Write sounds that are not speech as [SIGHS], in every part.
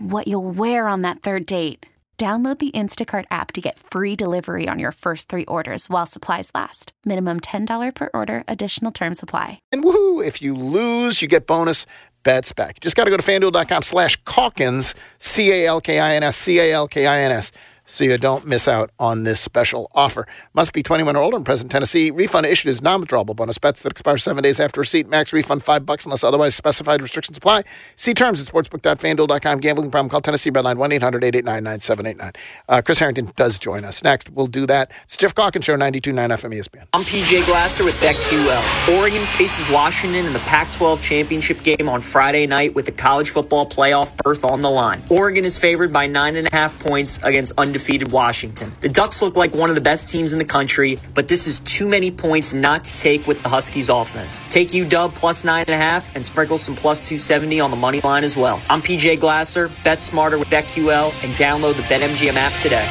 what you'll wear on that third date. Download the Instacart app to get free delivery on your first three orders while supplies last. Minimum $10 per order, additional term supply. And woohoo, if you lose, you get bonus bets back. You just got to go to fanduel.com slash Calkins, C A L K I N S, C A L K I N S so you don't miss out on this special offer. Must be 21 or older in present Tennessee. Refund issued is non-withdrawable bonus bets that expire seven days after receipt. Max refund five bucks unless otherwise specified. Restrictions apply. See terms at sportsbook.fanduel.com. Gambling problem? Call Tennessee Redline 1-800-889-9789. Uh, Chris Herrington does join us. Next, we'll do that. It's Geoff Calkins Show, 92.9 FM ESPN. I'm PJ Glasser with BetQL. Oregon faces Washington in the Pac-12 championship game on Friday night with the college football playoff berth on the line. Oregon is favored by nine and a half points against undefeated undefeated Washington. The Ducks look like one of the best teams in the country, but this is too many points not to take with the Huskies offense. Take UW plus nine and a half and sprinkle some plus 270 on the money line as well. I'm PJ Glasser. Bet smarter with BetQL and download the BetMGM app today.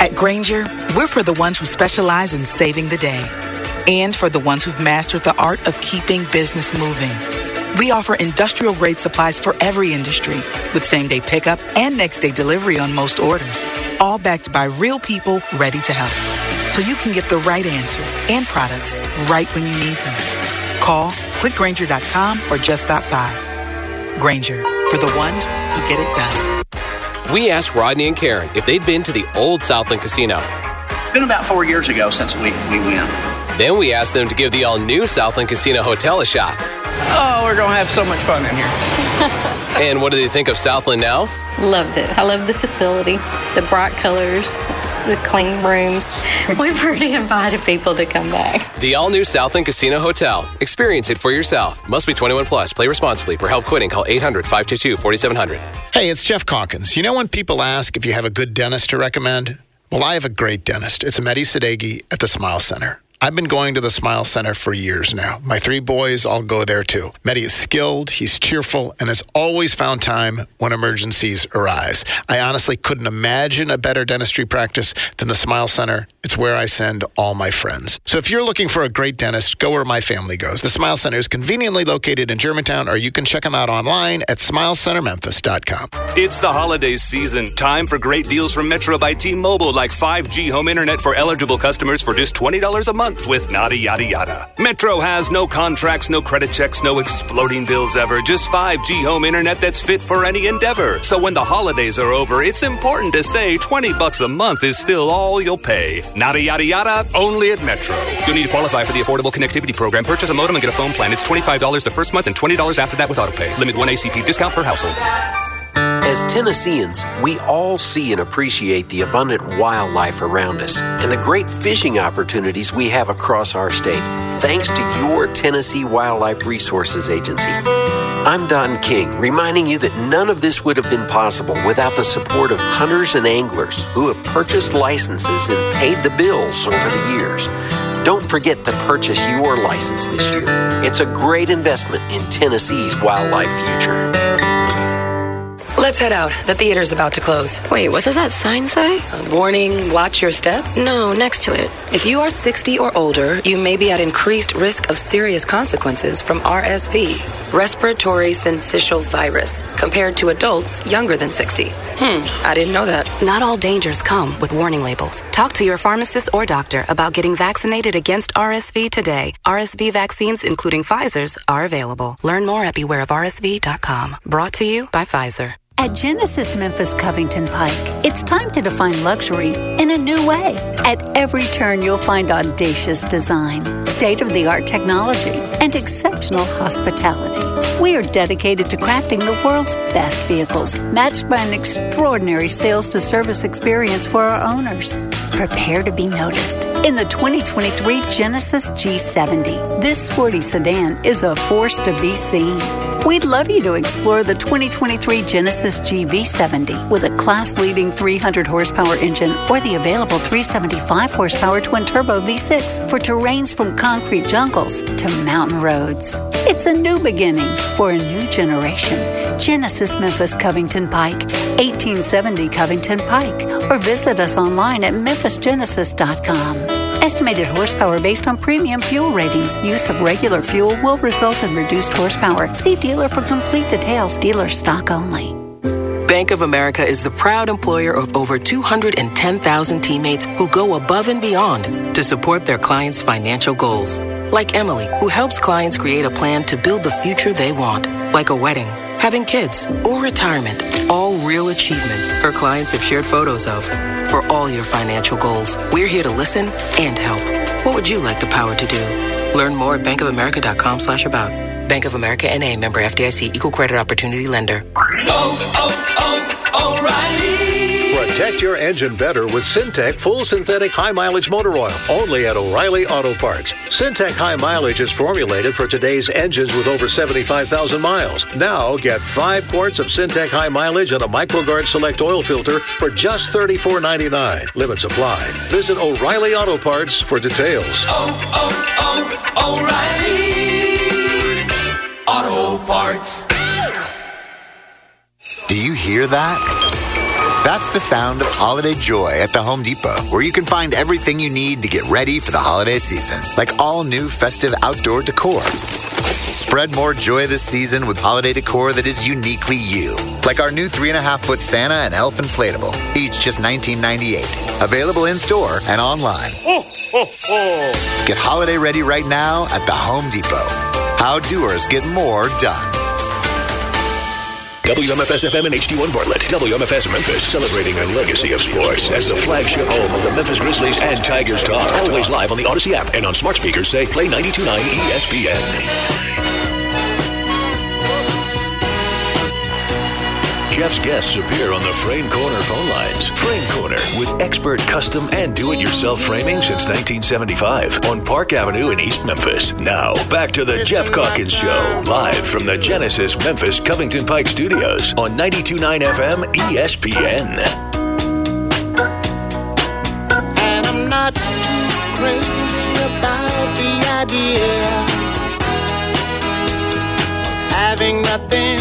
At Grainger, we're for the ones who specialize in saving the day and for the ones who've mastered the art of keeping business moving we offer industrial grade supplies for every industry with same day pickup and next day delivery on most orders, all backed by real people ready to help. So you can get the right answers and products right when you need them. Call quickgranger.com or just stop by. Grainger for the ones who get it done. We asked Rodney and Karen if they'd been to the old Southland Casino. It's been about four years ago since we, we went. Then we asked them to give the all new Southland Casino Hotel a shot. Oh, we're going to have so much fun in here. [LAUGHS] [LAUGHS] and what do they think of Southland now? Loved it. I love the facility, the bright colors, the clean rooms. [LAUGHS] We've already invited people to come back. The all new Southland Casino Hotel. Experience it for yourself. Must be 21 plus. Play responsibly. For help quitting, call 800 522 4700. Hey, it's Geoff Calkins. You know when people ask if you have a good dentist to recommend? Well, I have a great dentist. It's Mehdi Sadeghi at the Smile Center. I've been going to the Smile Center for years now. My three boys all go there too. Mehdi is skilled, he's cheerful, and has always found time when emergencies arise. I honestly couldn't imagine a better dentistry practice than the Smile Center. It's where I send all my friends. So if you're looking for a great dentist, go where my family goes. The Smile Center is conveniently located in Germantown, or you can check them out online at smilecentermemphis.com. It's the holiday season. Time for great deals from Metro by T-Mobile, like 5G home internet for eligible customers for just $20 a month month with nada yada yada. Metro has no contracts, no credit checks, no exploding bills ever. Just 5G home internet that's fit for any endeavor. So when the holidays are over, it's important to say 20 bucks a month is still all you'll pay. Nada yada yada, only at Metro. You'll need to qualify for the Affordable Connectivity Program. Purchase a modem and get a phone plan. It's $25 the first month and $20 after that with autopay. Limit 1 ACP discount per household. As Tennesseans, we all see and appreciate the abundant wildlife around us and the great fishing opportunities we have across our state, thanks to your Tennessee Wildlife Resources Agency. I'm Don King, reminding you that none of this would have been possible without the support of hunters and anglers who have purchased licenses and paid the bills over the years. Don't forget to purchase your license this year. It's a great investment in Tennessee's wildlife future. Let's head out. The theater's about to close. Wait, what does that sign say? A warning, watch your step. No, next to it. If you are 60 or older, you may be at increased risk of serious consequences from RSV, respiratory syncytial virus, compared to adults younger than 60. Hmm, I didn't know that. Not all dangers come with warning labels. Talk to your pharmacist or doctor about getting vaccinated against RSV today. RSV vaccines, including Pfizer's, are available. Learn more at bewareofrsv.com. Brought to you by Pfizer. At Genesis Memphis Covington Pike, it's time to define luxury in a new way. At every turn, you'll find audacious design, state of the art technology, and exceptional hospitality. We are dedicated to crafting the world's best vehicles, matched by an extraordinary sales to service experience for our owners. Prepare to be noticed in the 2023 Genesis G70. This sporty sedan is a force to be seen. We'd love you to explore the 2023 Genesis GV70 with a class leading 300 horsepower engine or the available 375 horsepower twin turbo V6 for terrains from concrete jungles to mountain roads. It's a new beginning for a new generation. Genesis Memphis Covington Pike, 1870 Covington Pike, or visit us online at memphisgenesis.com. Estimated horsepower based on premium fuel ratings. Use of regular fuel will result in reduced horsepower. See dealer for complete details. Dealer stock only. Bank of America is the proud employer of over 210,000 teammates who go above and beyond to support their clients' financial goals. Like Emily, who helps clients create a plan to build the future they want, like a wedding, having kids, or retirement. All real achievements her clients have shared photos of. For all your financial goals, we're here to listen and help. What would you like the power to do? Learn more at bankofamerica.com slash about. Bank of America NA member FDIC equal credit opportunity lender. Oh, oh, oh, O'Reilly! Protect your engine better with Syntec full synthetic high mileage motor oil. Only at O'Reilly Auto Parts. Syntec high mileage is formulated for today's engines with over 75,000 miles. Now get five quarts of Syntec high mileage and a MicroGuard Select oil filter for just $34.99. Limit supply. Visit O'Reilly Auto Parts for details. Oh, oh, oh, O'Reilly! Auto Parts. Do you hear that? That's the sound of holiday joy at the Home Depot, where you can find everything you need to get ready for the holiday season, like all new festive outdoor decor. Spread more joy this season with holiday decor that is uniquely you, like our new three and a half foot Santa and Elf inflatable, each just $19.98. Available in store and online. Get holiday ready right now at the Home Depot. How doers get more done. WMFS FM and HD1 Bartlett. WMFS Memphis, celebrating a legacy of sports as the flagship home of the Memphis Grizzlies and Tigers talk. Always live on the Odyssey app and on smart speakers say play 92.9 ESPN. Geoff's guests appear on the Frame Corner phone lines. Frame Corner with expert custom and do-it-yourself framing since 1975 on Park Avenue in East Memphis. Now, back to the Geoff Calkins Show, live from the Genesis Memphis Covington Pike Studios on 92.9 FM ESPN. And I'm not crazy about the idea of having nothing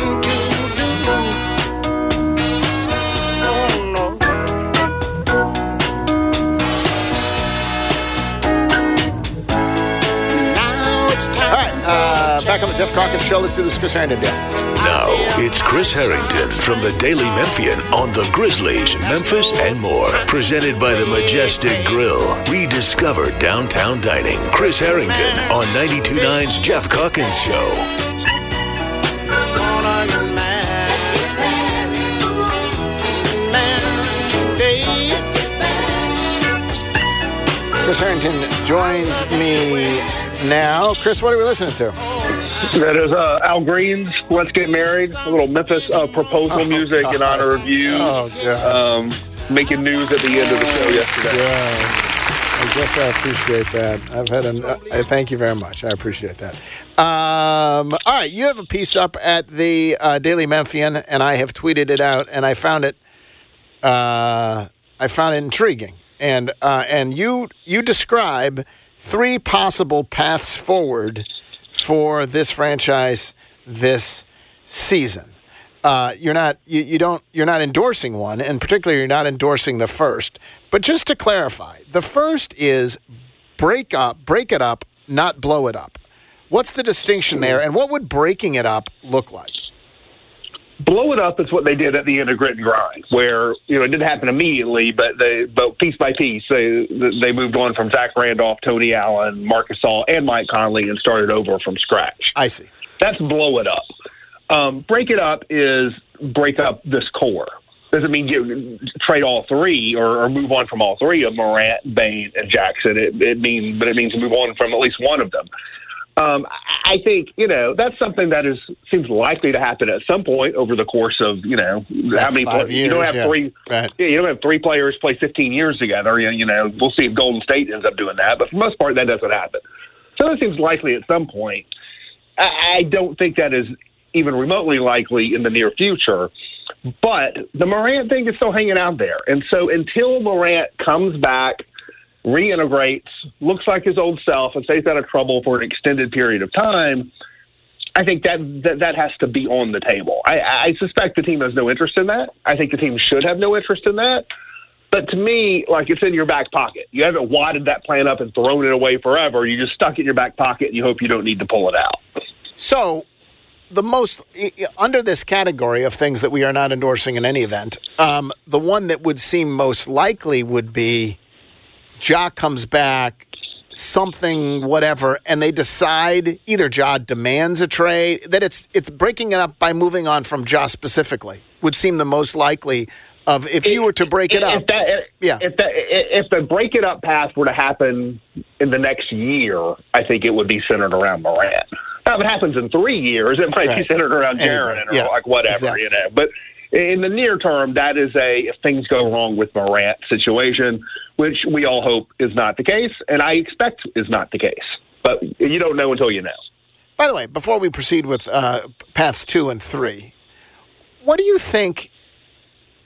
back on the Geoff Calkins Show. Let's do this Chris Herrington deal. Now, it's Chris Herrington from the Daily Memphian on the Grizzlies, Memphis, and more. Presented by the Majestic Grill. Rediscover downtown dining. Chris Herrington on 92.9's Geoff Calkins Show. Gonna get mad. Man, today. Chris Herrington joins me now. Chris, what are we listening to? That is uh, Al Green's "Let's Get Married," a little Memphis uh, proposal music in honor of you. Oh, um, making news at the end of the show yesterday. Yeah. I guess I appreciate that. I've had an. Uh, thank you very much. I appreciate that. Um, all right, you have a piece up at the uh, Daily Memphian, and I have tweeted it out, and I found it. Uh, I found it intriguing, and uh, and you you describe three possible paths forward for this franchise this season. Uh, you're not you, you don't you're not endorsing one, and particularly you're not endorsing the first. But just to clarify, the first is break up, break it up, not blow it up. What's the distinction there, and what would breaking it up look like? Blow it up is what they did at the end of grit and grind, where you know it didn't happen immediately, but they but piece by piece they they moved on from Zach Randolph, Tony Allen, Marc Gasol, and Mike Conley, and started over from scratch. I see. That's blow it up. Um, break it up is break up this core. Doesn't mean you trade all three or, or move on from all three of Morant, Bane, and Jackson. It, it means, but it means move on from at least one of them. Um, I think you know that's something that is seems likely to happen at some point over the course of you know That's how many five years, you don't have yeah. three Right. yeah, you don't have three players play 15 years together. You, you know we'll see if Golden State ends up doing that, but for the most part that doesn't happen. So that seems likely at some point. I, I don't think that is even remotely likely in the near future. But the Morant thing is still hanging out there, and so until Morant comes back reintegrates, looks like his old self, and stays out of trouble for an extended period of time, I think that that, that has to be on the table. I, I suspect the team has no interest in that. I think the team should have no interest in that. But to me, like it's in your back pocket. You haven't wadded that plan up and thrown it away forever. You just stuck it in your back pocket and you hope you don't need to pull it out. So, the most under this category of things that we are not endorsing in any event, um, the one that would seem most likely would be Ja comes back, something whatever, and they decide either Ja demands a trade that it's it's breaking it up by moving on from Ja specifically would seem the most likely of if you were to break it up. If that, Yeah. If that, if the break it up path were to happen in the next year, I think it would be centered around Morant. Now, if it happens in three years, it might be centered around Jaren or yeah, like whatever, exactly. you know. But in the near term, that is a if things go wrong with Morant situation, which we all hope is not the case, and I expect is not the case. But you don't know until you know. By the way, before we proceed with uh, paths two and three, what do you think?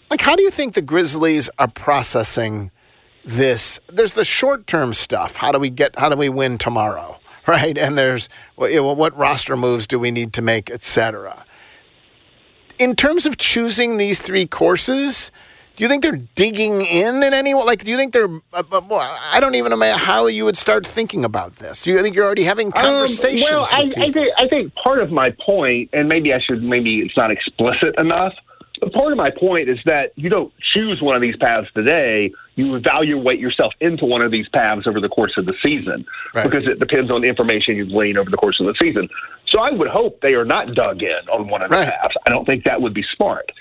Like, how do you think the Grizzlies are processing this? There's the short term stuff. How do we get? How do we win tomorrow? [LAUGHS] Right? And there's what roster moves do we need to make, et cetera. In terms of choosing these three courses, do you think they're digging in in any way? Like, do you think they're? Uh, uh, well, I don't even know how you would start thinking about this. Do you think you're already having conversations? Um, well, I, I think I think part of my point, and maybe I should, maybe it's not explicit enough. But part of my point is that you don't choose one of these paths today. You evaluate yourself into one of these paths over the course of the season because it depends on the information you glean over the course of the season. So I would hope they are not dug in on one of the paths. I don't think that would be smart.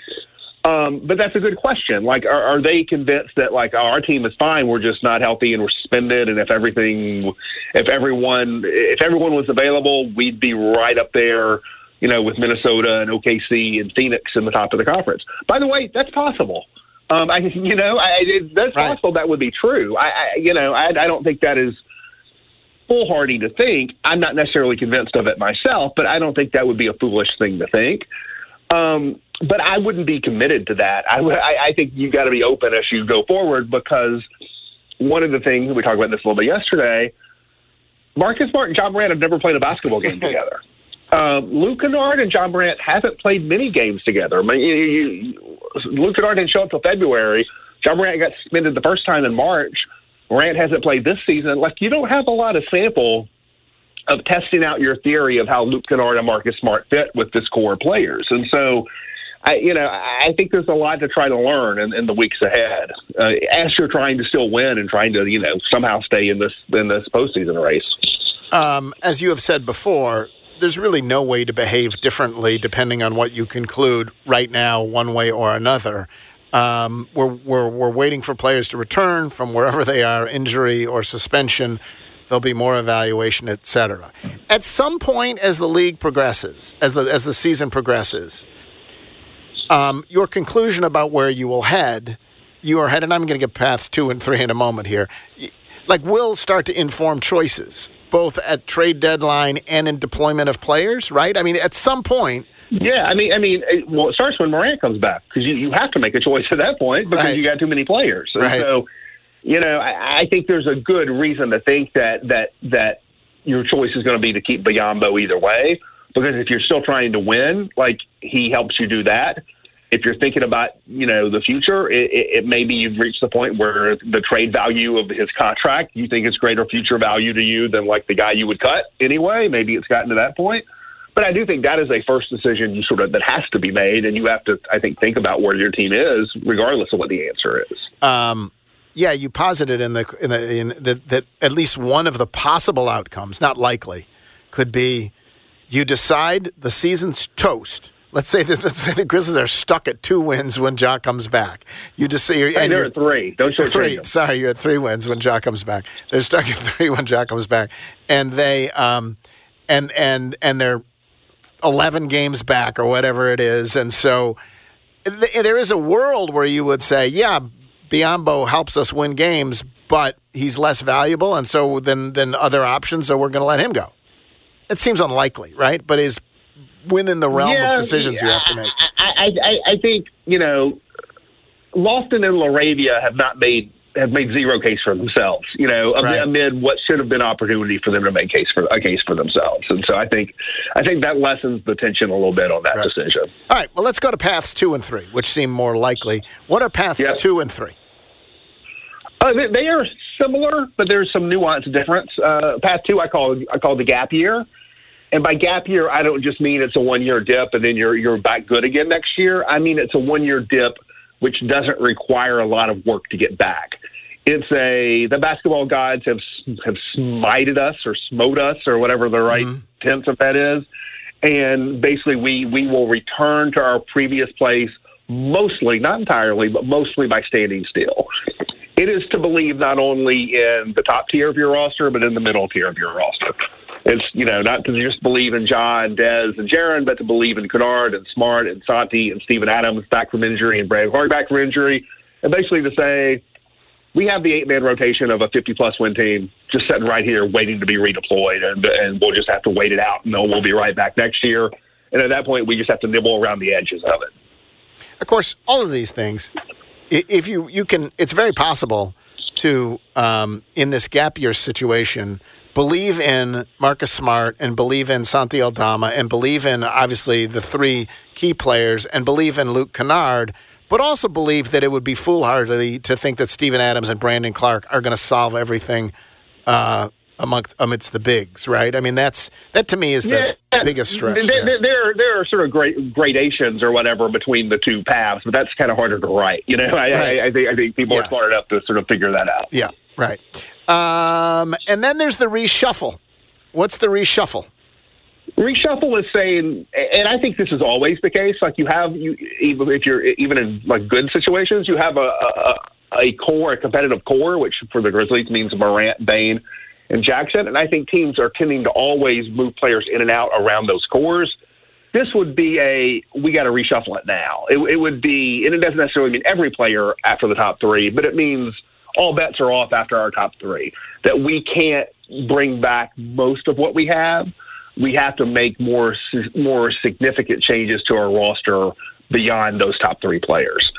Um, but that's a good question. Like, are, are they convinced that like oh, our team is fine? We're just not healthy and we're suspended. And if everything, if everyone, if everyone was available, we'd be right up there, you know, with Minnesota and OKC and Phoenix in the top of the conference. By the way, that's possible. Um, I, [LAUGHS] you know, I, it, that's possible. That would be true. I, I you know, I, I don't think that is foolhardy to think. I'm not necessarily convinced of it myself, but I don't think that would be a foolish thing to think. Um, but I wouldn't be committed to that. I, I, I think you've got to be open as you go forward because one of the things we talked about this a little bit yesterday. Marcus Smart and Ja Morant have never played a basketball game [LAUGHS] together. Um, Luke Kennard and Ja Morant haven't played many games together. I mean, you, you, Luke Kennard didn't show up till February. Ja Morant got suspended the first time in March. Morant hasn't played this season. Like you don't have a lot of sample of testing out your theory of how Luke Kennard and Marcus Smart fit with this core of players. And so, I, you know, I think there's a lot to try to learn in, in the weeks ahead uh, as you're trying to still win and trying to, you know, somehow stay in this in this postseason race. um, as you have said before, there's really no way to behave differently depending on what you conclude right now, one way or another. Um, we're, we're, we're waiting for players to return from wherever they are, injury or suspension. There'll be more evaluation, et cetera. At some point, as the league progresses, as the, as the season progresses, um, your conclusion about where you will head, you are headed. I'm going to get paths two and three in a moment here. Like, will start to inform choices, both at trade deadline and in deployment of players. Right? I mean, at some point, Yeah, I mean, I mean, it, well, it starts when Morant comes back because you, you have to make a choice at that point because Right. you got too many players. And Right. so, you know, I, I think there's a good reason to think that that that your choice is going to be to keep Biyombo either way. because if you're still trying to win, like he helps you do that. If you're thinking about you know the future, it, it, it maybe you've reached the point where the trade value of his contract you think is greater future value to you than like the guy you would cut anyway. Maybe it's gotten to that point. But I do think that is a first decision you sort of that has to be made, and you have to, I think, think about where your team is, regardless of what the answer is. Um, yeah, you posited in the in the in that that at least one of the possible outcomes, not likely, could be you decide the season's toast. Let's say that let's say the Grizzlies are stuck at two wins when Ja comes back. You just say hey, and they're at three. Don't three. them. Sorry, you're at three wins when Ja comes back. They're stuck at [LAUGHS] three when Ja comes back, and they um, and and and they're eleven games back or whatever it is, and so th- there is a world where you would say, yeah, Biyombo helps us win games, but he's less valuable, and so than than other options, so we're going to let him go. It seems unlikely, right? But is within the realm Yeah, of decisions you have to make. I, I, I, think you know, Lofton and LaRavia have not made have made zero case for themselves. You know, amid, Right. amid what should have been opportunity for them to make case for a case for themselves, and so I think I think that lessens the tension a little bit on that decision. All right, well, let's go to paths two and three, which seem more likely. What are paths Yep. two and three? Uh, they, they are similar, but there's some nuance difference. Uh, path two, I call I call the gap year, and by gap year, I don't just mean it's a one year dip and then you're you're back good again next year. I mean it's a one year dip which doesn't require a lot of work to get back. It's a the basketball gods have have smited us or smote us or whatever the right mm-hmm. tense of that is, and basically we we will return to our previous place mostly, not entirely, but mostly by standing still. It is to believe not only in the top tier of your roster, but in the middle tier of your roster. It's you know not to just believe in John, Dez and Jaren, but to believe in Kennard and Smart and Santi and Steven Adams back from injury and Brad Clarke back from injury, and basically to say we have the eight man rotation of a 50 plus win team just sitting right here waiting to be redeployed, and and we'll just have to wait it out, then we'll be right back next year. And at that point, we just have to nibble around the edges of it. Of course, all of these things, if you you can, it's very possible to um, in this gap year situation believe in Marcus Smart and believe in Santi Aldama and believe in obviously the three key players and believe in Luke Kennard, but also believe that it would be foolhardy to think that Steven Adams and Brandon Clarke are going to solve everything uh, amongst amidst the bigs, right? I mean, that's that to me is the biggest stretch. There, there. there, there, there are sort of great gradations or whatever between the two paths, but that's kind of harder to write. You know, I, Right. I, I think I think people Yes. are smart enough to sort of figure that out. Yeah, right. Um, and then there's the reshuffle. What's the reshuffle? Reshuffle is saying, and I think this is always the case. Like you have, you even if you're even in like good situations, you have a a, a core, a competitive core, which for the Grizzlies means Morant, Bane, and Jackson. And I think teams are tending to always move players in and out around those cores. This would be a we got to reshuffle it now. It, it would be, and it doesn't necessarily mean every player after the top three, but it means all bets are off after our top three. That we can't bring back most of what we have. We have to make more more significant changes to our roster beyond those top three players.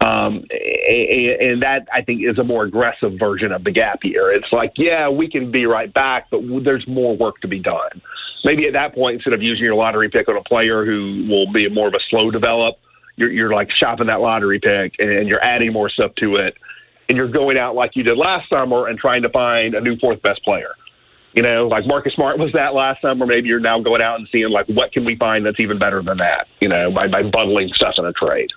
Um, and that I think is a more aggressive version of the gap year. It's like, yeah, we can be right back, but there's more work to be done. Maybe at that point, instead of using your lottery pick on a player who will be more of a slow develop, you're, you're like shopping that lottery pick and you're adding more stuff to it, and you're going out like you did last summer and trying to find a new fourth best player. You know, like Marcus Smart was that last summer. Maybe you're now going out and seeing like what can we find that's even better than that. You know, by by bundling stuff in a trade.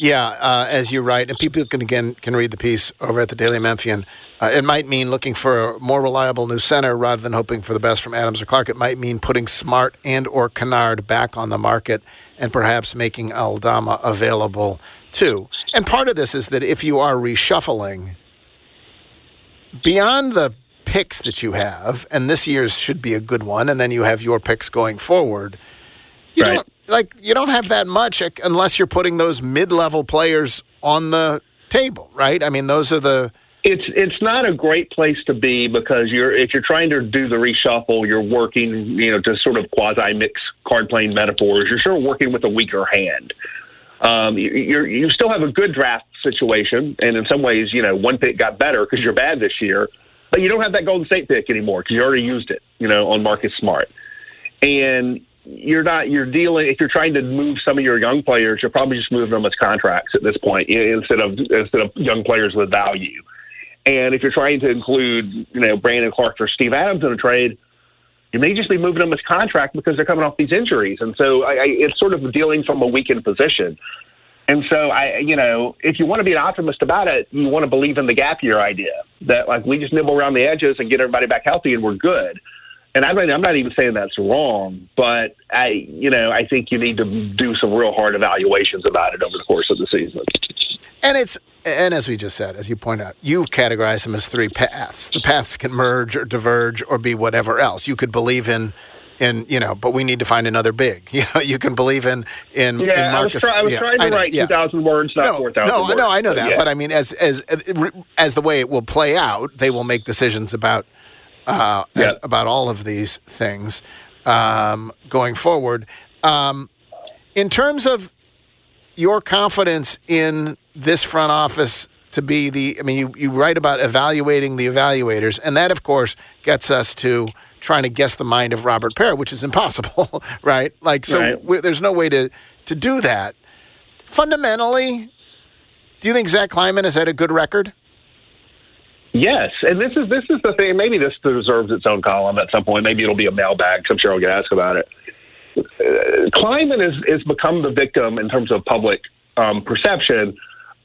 Yeah, uh, as you write, and people can again can read the piece over at the Daily Memphian. Uh, it might mean looking for a more reliable new center rather than hoping for the best from Adams or Clarke. It might mean putting Smart and or Kennard back on the market and perhaps making Aldama available too. And part of this is that if you are reshuffling beyond the picks that you have, and this year's should be a good one, and then you have your picks going forward. You don't like you don't have that much unless you're putting those mid-level players on the table, right? I mean, those are the It's it's not a great place to be because you're if you're trying to do the reshuffle, you're working you know to sort of quasi mix card playing metaphors. You're sort of working with a weaker hand. Um, you you still have a good draft situation, and in some ways, you know, one pick got better because you're bad this year, but you don't have that Golden State pick anymore because you already used it, you know, on Marcus Smart. and you're not you're dealing if you're trying to move some of your young players, you're probably just moving them as contracts at this point instead of instead of young players with value. And if you're trying to include, you know, Brandon Clarke or Steve Adams in a trade, you may just be moving them as contract because they're coming off these injuries. And so I, I, it's sort of dealing from a weakened position. And so I, you know, if you want to be an optimist about it, you want to believe in the gap year idea that like we just nibble around the edges and get everybody back healthy and we're good. And I'm not, I'm not even saying that's wrong, but I, you know, I think you need to do some real hard evaluations about it over the course of the season. And it's and as we just said, as you point out, you categorize them as three paths. The paths can merge or diverge or be whatever else. You could believe in, in you know, but we need to find another big. [LAUGHS] You know, you can believe in in, yeah, in Marcus. I was, try, I was yeah, trying to know, write yeah. two thousand words, not no, four thousand. No, words, no, I know that, yeah. but I mean, as as as the way it will play out, they will make decisions about uh, Yeah. about all of these things um, going forward. Um, in terms of your confidence in this front office to be the I mean you, you write about evaluating the evaluators and that of course gets us to trying to guess the mind of Robert Pera which is impossible [LAUGHS] right like so Right. we, there's no way to to do that fundamentally do you think Zach Kleiman has had a good record Yes, and this is this is the thing. Maybe this deserves its own column at some point. Maybe it'll be a mailbag. I'm sure I'll get asked about it. Uh, Kleiman has has become the victim in terms of public um, perception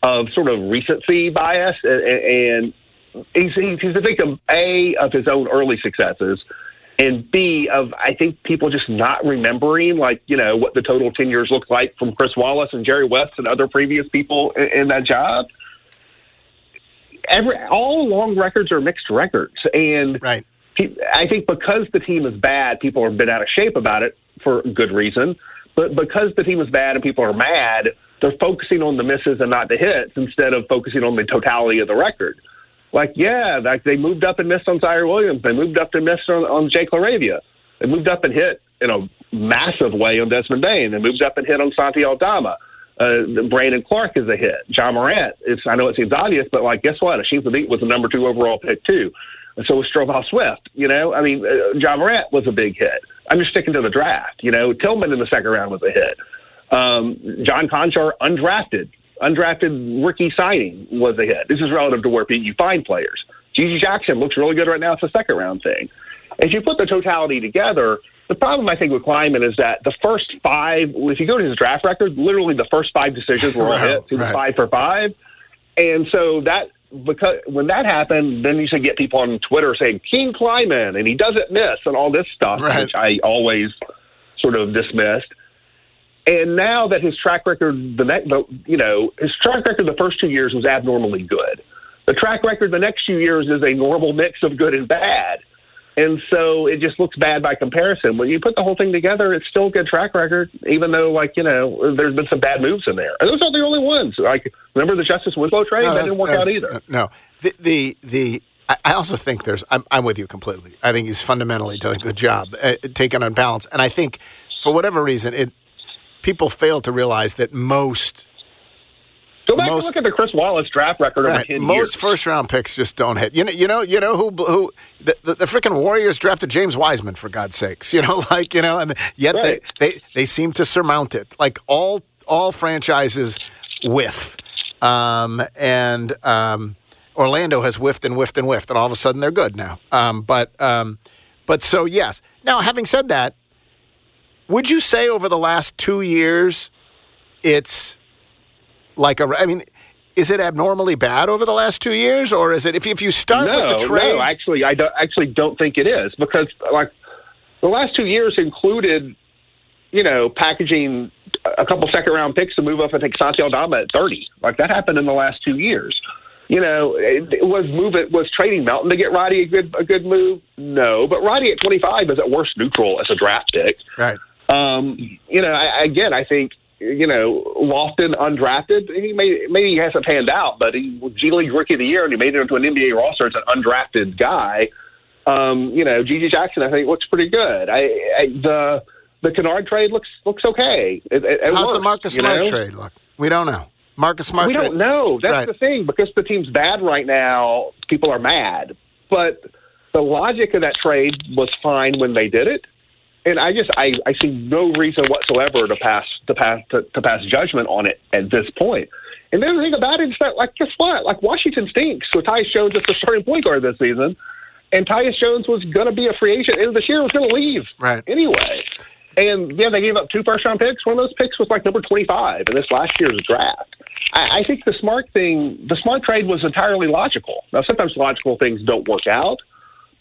of sort of recency bias, and, and he's, he's the victim a of his own early successes, and b of I think people just not remembering like you know what the total ten years looked like from Chris Wallace and Jerry West and other previous people in, in that job every all long records are mixed records, and right. I think because the team is bad, people have been out of shape about it for good reason. But because the team is bad and people are mad, they're focusing on the misses and not the hits instead of focusing on the totality of the record. Like, yeah, like they moved up and missed on Ziaire Williams. They moved up and missed on, on Jake LaRavia. They moved up and hit in a massive way on Desmond Bane. They moved up and hit on Santi Aldama. Uh, Brandon Clarke is a hit. Ja Morant. It's I know it seems obvious, but like, guess what? Hasheem Thabeet was the number two overall pick too, and so was Stromile Swift. You know, I mean, uh, Ja Morant was a big hit. I'm just sticking to the draft. You know, Tillman in the second round was a hit. Um, John Konchar, undrafted, undrafted rookie signing was a hit. This is relative to where you find players. GG Jackson looks really good right now. It's a second round thing. If you put the totality together, the problem I think with Kleiman is that the first five, if you go to his draft record, literally the first five decisions were all Right, hits. He was right. five for five, and so that because when that happened, then you should get people on Twitter saying King Kleiman and he doesn't miss and all this stuff, Right. which I always sort of dismissed. And now that his track record, the next, you know, his track record the first two years was abnormally good. The track record the next few years is a normal mix of good and bad. And so it just looks bad by comparison. When you put the whole thing together, it's still a good track record, even though, like, you know, there's been some bad moves in there. And those aren't the only ones. Like, remember the Justice Winslow trade? No, that didn't work out either. No, the the, the I also think there's. I'm, I'm with you completely. I think he's fundamentally done a good job uh, taking on balance, and I think for whatever reason, it people fail to realize that most Go back most- and look at the Chris Wallace draft record over 10 most years. first round picks just don't hit. You know, you know, you know who who the the, the freaking Warriors drafted James Wiseman for God's sakes. [LAUGHS] You know, like you know, and yet Right. they, they they seem to surmount it. Like all all franchises whiff, um, and um, Orlando has whiffed and whiffed and whiffed, and all of a sudden they're good now. Um, but um, but so yes. Now, having said that, would you say over the last two years, it's like a? I mean. Is it abnormally bad over the last two years, or is it if if you start no, with the trades? no, actually, I don't, actually don't think it is because, like, the last two years included, you know, packaging a couple second round picks to move up and take Santi Aldama at 30. Like, that happened in the last two years. You know, it, it was move it was trading Melton to get Roddy a good a good move. No, but Roddy at 25 is at worst neutral as a draft pick. Right. Um, you know, I, again, I think you know Lofton undrafted. He may maybe he hasn't panned out, but he was G League Rookie of the Year, and he made it into an NBA roster as an undrafted guy. Um, you know, GG Jackson, I think looks pretty good. I, I the the Kennard trade looks looks okay. It, it, it How's the works, Marcus you Smart know? trade look? We don't know. Marcus Smart we trade. don't know. That's Right. the thing because the team's bad right now. People are mad, but the logic of that trade was fine when they did it. And I just I, I see no reason whatsoever to pass to pass to, to pass judgment on it at this point. And then the thing about it is that like guess what? Like Washington stinks. So Tyus Jones is the starting point guard this season, and Tyus Jones was going to be a free agent end of this year. Was going to leave right anyway. And yeah, they gave up two first round picks. One of those picks was like number twenty five in this last year's draft. I, I think the smart thing, the smart trade was entirely logical. Now sometimes logical things don't work out.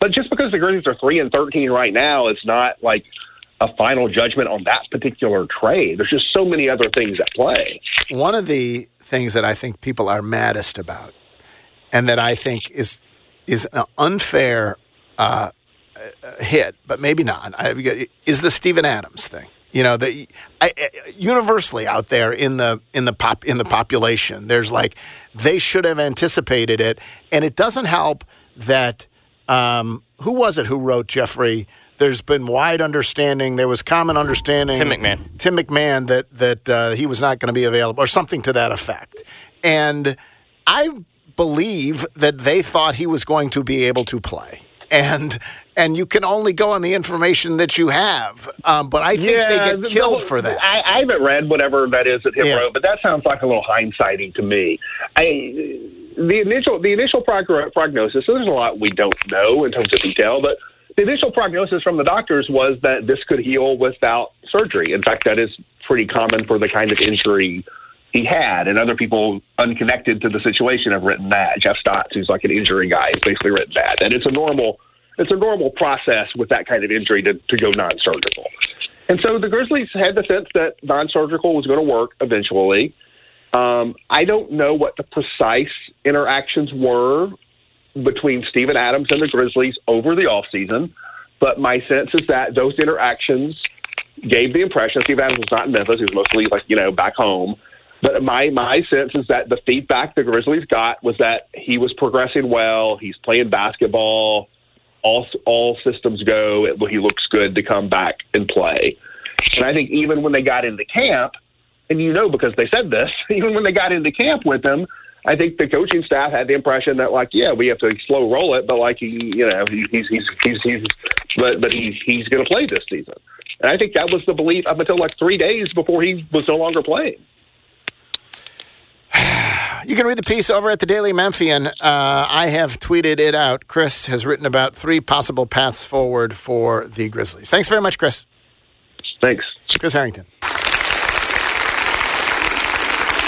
But just because the Grizzlies are three and thirteen right now, it's not like a final judgment on that particular trade. There's just so many other things at play. One of the things that I think people are maddest about, and that I think is is an unfair uh, hit, but maybe not, is the Steven Adams thing. You know, the I, universally out there in the in the pop in the population, there's like they should have anticipated it, and it doesn't help that. Um, who was it who wrote Jeffrey? there's been wide understanding. There was common understanding. Tim McMahon. Tim McMahon that that uh, he was not going to be available, or something to that effect. And I believe that they thought he was going to be able to play, and and you can only go on the information that you have. Um, but I think yeah, they get killed the, for that. I, I, haven't read whatever that is that him yeah. wrote, but that sounds like a little hindsighting to me. I the initial the initial prognosis. So there's a lot we don't know in terms of detail, but the initial prognosis from the doctors was that this could heal without surgery. In fact, that is pretty common for the kind of injury he had, and other people unconnected to the situation have written that. Jeff Stotts, who's like an injury guy, has basically written that. And it's a normal it's a normal process with that kind of injury to, to go non-surgical. And so the Grizzlies had the sense that non-surgical was going to work eventually. Um, I don't know what the precise interactions were between Steven Adams and the Grizzlies over the offseason, but my sense is that those interactions gave the impression Steve Adams was not in Memphis; he was mostly like you know back home. But my my sense is that the feedback the Grizzlies got was that he was progressing well. He's playing basketball. All all systems go. He looks good to come back and play. And I think even when they got into camp, and you know because they said this, [LAUGHS] even when they got into camp with him, I think the coaching staff had the impression that like, yeah, we have to slow roll it, but like he, you know, he, he's he's he's he's, but but he he's going to play this season, and I think that was the belief up until like three days before he was no longer playing. [SIGHS] You can read the piece over at the Daily Memphian. Uh, I have tweeted it out. Chris has written about three possible paths forward for the Grizzlies. Thanks very much, Chris. Thanks. Chris Herrington.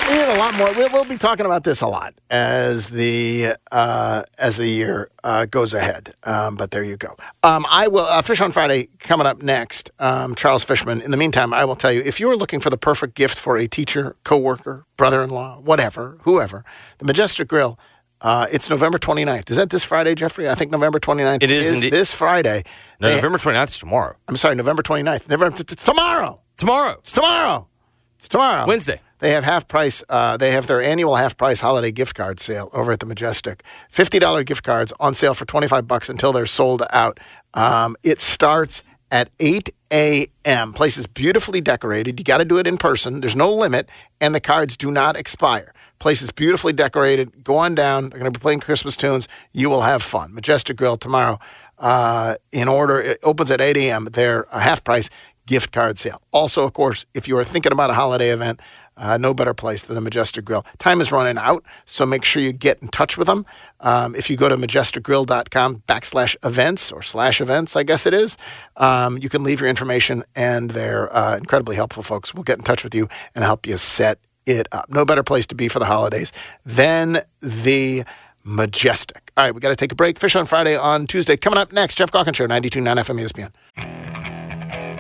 We have a lot more. We'll, we'll, be talking about this a lot as the uh, as the year uh, goes ahead. Um, but there you go. Um, I will uh, Fish on Friday coming up next. Um, Charles Fishman. In the meantime, I will tell you if you are looking for the perfect gift for a teacher, coworker, brother-in-law, whatever, whoever, the Majestic Grill. Uh, it's November 29th. Is that this Friday, Jeffrey? I think November 29th it is, is this Friday. No, they, November 29th is tomorrow. I'm sorry, November 29th. November, it's tomorrow. Tomorrow. It's tomorrow. It's tomorrow. Wednesday. They have half price. Uh, they have their annual half price holiday gift card sale over at the Majestic. Fifty dollar gift cards on sale for twenty five bucks until they're sold out. Um, it starts at eight a.m. Place is beautifully decorated. You got to do it in person. There's no limit, and the cards do not expire. Place is beautifully decorated. Go on down. They're going to be playing Christmas tunes. You will have fun. Majestic Grill tomorrow. Uh, in order, it opens at 8 a.m. They're a half price gift card sale. Also, of course, if you are thinking about a holiday event, uh, no better place than the Majestic Grill. Time is running out, so make sure you get in touch with them. Um, if you go to majesticgrill.com backslash events or slash events, I guess it is, um, you can leave your information, and they're uh, incredibly helpful folks. We'll get in touch with you and help you set it up. No better place to be for the holidays than the Majestic. All right, we got to take a break. Fish on Friday on Tuesday. Coming up next, Geoff Calkins Show, 92.9 FM ESPN.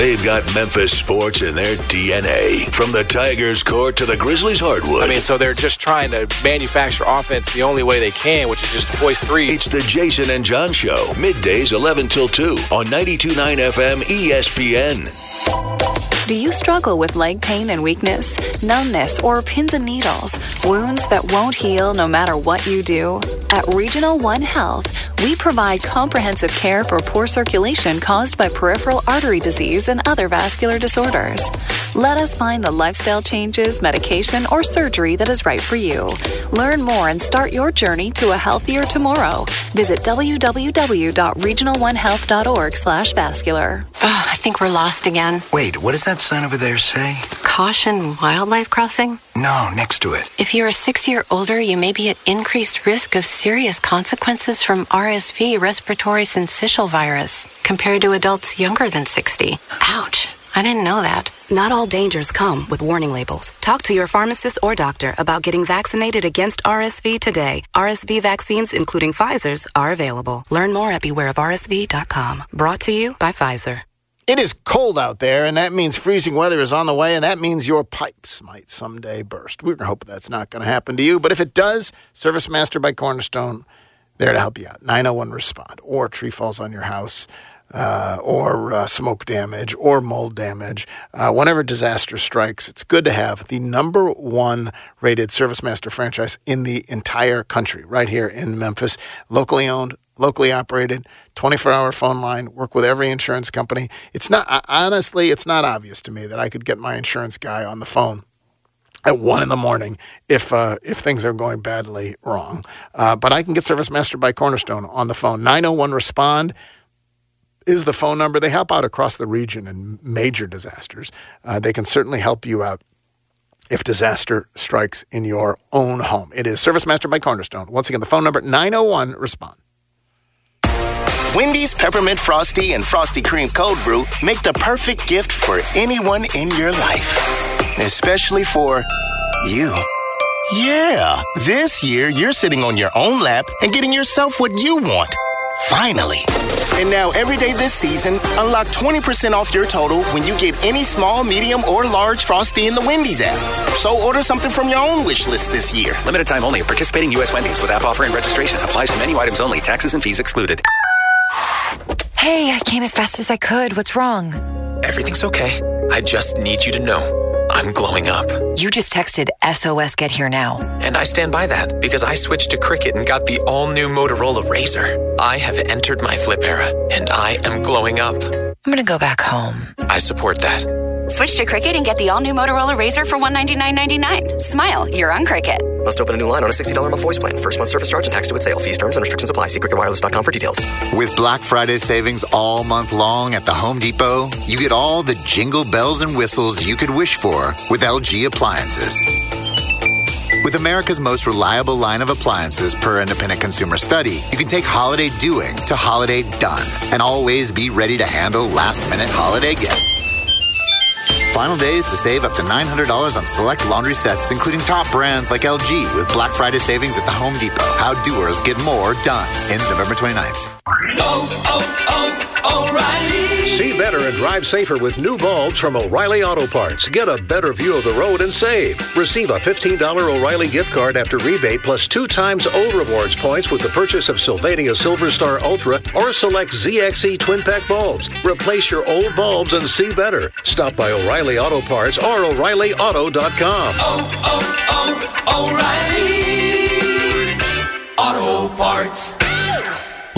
They've got Memphis sports in their DNA. From the Tigers court to the Grizzlies hardwood. I mean, so they're just trying to manufacture offense the only way they can, which is just to hoist three. It's the Jason and John Show, middays 11 till 2 on 92.9 FM ESPN. Do you struggle with leg pain and weakness, numbness, or pins and needles, wounds that won't heal no matter what you do? At Regional One Health, we provide comprehensive care for poor circulation caused by peripheral artery disease and other vascular disorders. Let us find the lifestyle changes, medication, or surgery that is right for you. Learn more and start your journey to a healthier tomorrow. Visit www.regional1health.org slash vascular. Oh, I think we're lost again. Wait, what does that sign over there say? Caution wildlife crossing? No, next to it. If you're a 60 or older, you may be at increased risk of serious consequences from RSV respiratory syncytial virus compared to adults younger than 60. Ouch. I didn't know that. Not all dangers come with warning labels. Talk to your pharmacist or doctor about getting vaccinated against RSV today. RSV vaccines, including Pfizer's, are available. Learn more at bewareofrsv.com. Brought to you by Pfizer. It is cold out there, and that means freezing weather is on the way, and that means your pipes might someday burst. We're hope that's not going to happen to you, but if it does, Service Master by Cornerstone, there to help you out. 901 Respond, or tree falls on your house, uh, or uh, smoke damage, or mold damage. Uh, whenever disaster strikes, it's good to have the number one rated Service Master franchise in the entire country, right here in Memphis, locally owned, locally operated, 24 hour phone line, work with every insurance company. It's not, honestly, it's not obvious to me that I could get my insurance guy on the phone at one in the morning if uh, if things are going badly wrong. Uh, but I can get Service Master by Cornerstone on the phone. 901 Respond is the phone number. They help out across the region in major disasters. Uh, they can certainly help you out if disaster strikes in your own home. It is Service Master by Cornerstone. Once again, the phone number 901 Respond. Wendy's Peppermint Frosty and Frosty Cream Cold Brew make the perfect gift for anyone in your life, especially for you. Yeah, this year you're sitting on your own lap and getting yourself what you want. Finally. And now, every day this season, unlock 20% off your total when you get any small, medium, or large Frosty in the Wendy's app. So order something from your own wish list this year. Limited time only. Participating U.S. Wendy's with app offer and registration applies to menu items only. Taxes and fees excluded. Hey, I came as fast as I could. What's wrong? Everything's okay. I just need you to know. I'm glowing up. You just texted SOS Get Here Now. And I stand by that because I switched to Cricket and got the all new Motorola Razr. I have entered my flip era and I am glowing up. I'm gonna go back home. I support that. Switch to Cricket and get the all new Motorola Razr for $199.99. Smile, you're on Cricket. Must open a new line on a $60 a month voice plan. First month service charge and tax to its sale. Fees, terms, and restrictions apply. See cricketwireless.com for details. With Black Friday savings all month long at the Home Depot, you get all the jingle bells and whistles you could wish for with LG appliances. With America's most reliable line of appliances per independent consumer study, you can take holiday doing to holiday done and always be ready to handle last minute holiday guests. Final days to save up to $900 on select laundry sets, including top brands like LG, with Black Friday savings at the Home Depot. How doers get more done. Ends November 29th. Oh, oh, oh, O'Reilly! See better and drive safer with new bulbs from O'Reilly Auto Parts. Get a better view of the road and save. Receive a $15 O'Reilly gift card after rebate plus two times O Rewards points with the purchase of Sylvania Silver Star Ultra or select ZXE Twin Pack bulbs. Replace your old bulbs and see better. Stop by O'Reilly Auto Parts or O'ReillyAuto.com. Oh, oh, oh, O'Reilly! Auto Parts.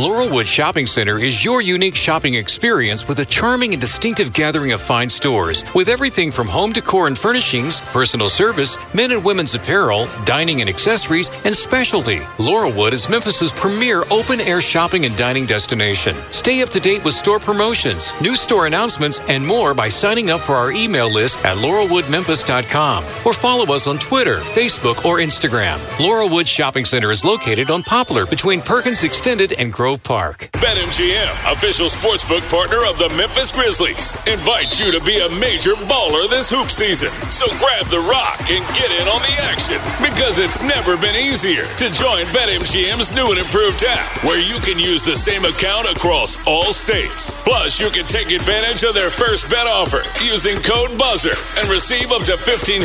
Laurelwood Shopping Center is your unique shopping experience with a charming and distinctive gathering of fine stores with everything from home decor and furnishings, personal service, men and women's apparel, dining and accessories, and specialty. Laurelwood is Memphis's premier open air shopping and dining destination. Stay up to date with store promotions, new store announcements, and more by signing up for our email list at laurelwoodmemphis.com or follow us on Twitter, Facebook, or Instagram. Laurelwood Shopping Center is located on Poplar between Perkins Extended and Grove Park. BetMGM, official sportsbook partner of the Memphis Grizzlies, invites you to be a major baller this hoop season. So grab the rock and get in on the action because it's never been easier to join BetMGM's new and improved app where you can use the same account across all states. Plus, you can take advantage of their first bet offer using code BUZZER and receive up to $1,500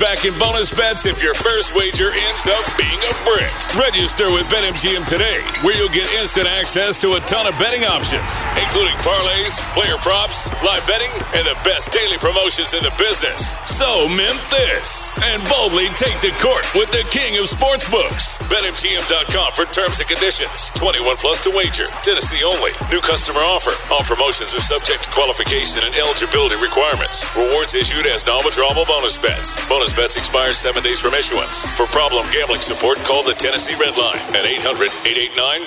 back in bonus bets if your first wager ends up being a brick. Register with BetMGM today where you'll get instant access to a ton of betting options, including parlays, player props, live betting, and the best daily promotions in the business. So, Memphis, and boldly take the court with the king of sportsbooks. BetMGM.com for terms and conditions. 21 plus to wager. Tennessee only. New customer offer. All promotions are subject to qualification and eligibility requirements. Rewards issued as non-withdrawable bonus bets. Bonus bets expire seven days from issuance. For problem gambling support, call the Tennessee Red Line at 800 889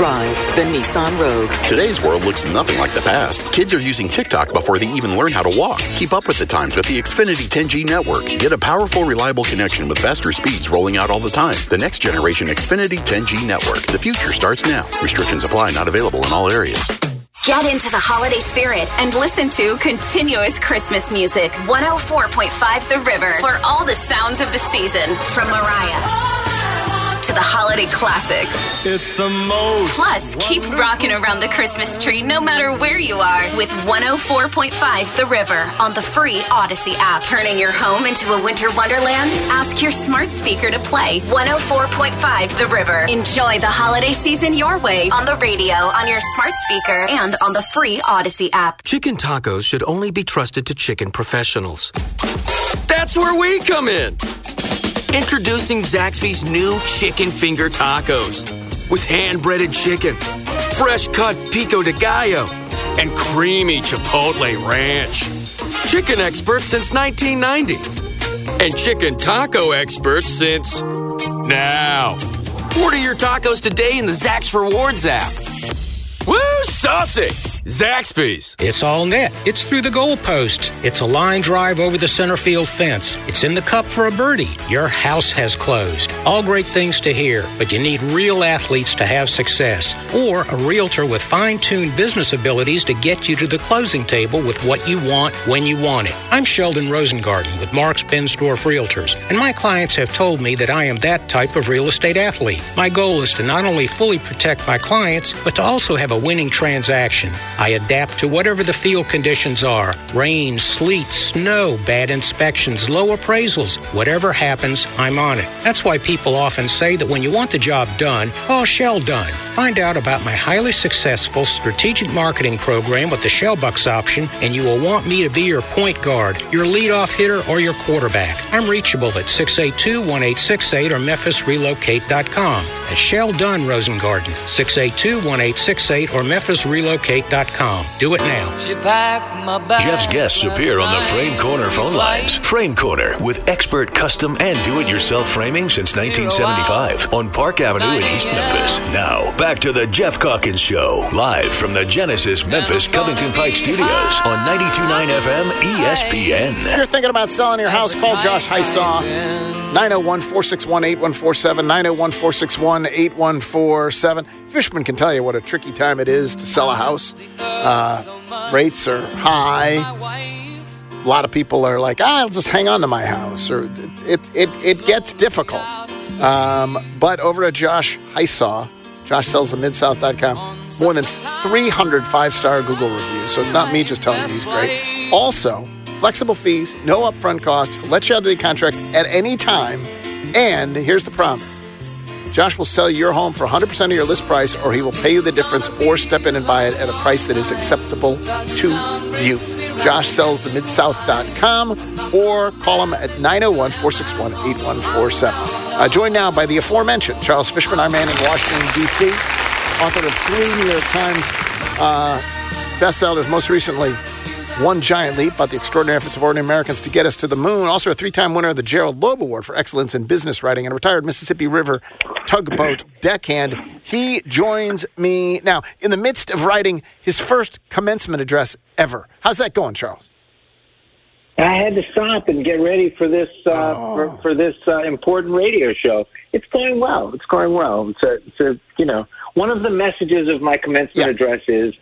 Drive the Nissan Rogue. Today's world looks nothing like the past. Kids are using TikTok before they even learn how to walk. Keep up with the times with the Xfinity 10G network. Get a powerful, reliable connection with faster speeds rolling out all the time. The next generation Xfinity 10G network. The future starts now. Restrictions apply, not available in all areas. Get into the holiday spirit and listen to continuous Christmas music. 104.5 The River for all the sounds of the season from Mariah to the holiday classics. It's the most. Plus, keep rocking around the Christmas tree no matter where you are with 104.5 The River on the free Audacy app. Turning your home into a winter wonderland? Ask your smart speaker to play 104.5 The River. Enjoy the holiday season your way on the radio, on your smart speaker, and on the free Audacy app. Chicken tacos should only be trusted to chicken professionals. That's where we come in. Introducing Zaxby's new chicken finger tacos with hand breaded chicken, fresh cut pico de gallo, and creamy chipotle ranch. Chicken experts since 1990, and chicken taco experts since now. Order your tacos today in the Zax Rewards app. Woo, saucy! Zaxby's. It's all net. It's through the goalposts. It's a line drive over the center field fence. It's in the cup for a birdie. Your house has closed. All great things to hear, but you need real athletes to have success, or a realtor with fine-tuned business abilities to get you to the closing table with what you want when you want it. I'm Sheldon Rosengarten with Marx-Bensdorf Realtors, and my clients have told me that I am that type of real estate athlete. My goal is to not only fully protect my clients, but to also have a winning transaction. I adapt to whatever the field conditions are rain, sleet, snow, bad inspections, low appraisals. Whatever happens, I'm on it. That's why people often say that when you want the job done, call Shell Done. Find out about my highly successful strategic marketing program with the Shell Bucks option, and you will want me to be your point guard, your leadoff hitter, or your quarterback. I'm reachable at 682 1868 or memphisrelocate.com. At Shell Done Rosengarten, 682 1868 or memphisrelocate.com. FrameCorner.com. Do it now. Geoff's guests appear on the Frame Corner phone lines. Frame Corner with expert custom and do-it-yourself framing since 1975 on Park Avenue in East Memphis. Now, back to the Geoff Calkins Show, live from the Genesis Memphis Covington Pike Studios on 92.9 FM ESPN. If you're thinking about selling your house, call Josh Hysaw. 901 461 8147. 901 461 8147. Fishman can tell you what a tricky time it is to sell a house. Uh, rates are high. A lot of people are like, ah, I'll just hang on to my house. Or it, it, it, it gets difficult. Um, but over at Josh Hysaw, joshsellsthemidsouth.com, more than 300 five star Google reviews. So it's not me just telling you he's great. Also, flexible fees, no upfront cost, let you out of the contract at any time. And here's the promise Josh will sell your home for 100% of your list price, or he will pay you the difference or step in and buy it at a price that is acceptable to you. Josh sells the midsouth.com or call him at 901 461 8147. Uh, joined now by the aforementioned Charles Fishman, our man in Washington, D.C., author of three New York Times uh, bestsellers, most recently one Giant Leap about the extraordinary efforts of ordinary Americans to get us to the moon. Also, a three time winner of the Gerald Loeb Award for Excellence in Business Writing and a retired Mississippi River tugboat deckhand. He joins me now in the midst of writing his first commencement address ever. How's that going, Charles? I had to stop and get ready for this uh, Oh. for, for this uh, important radio show. It's going well. It's going well. It's a, it's a you know one of the messages of my commencement address is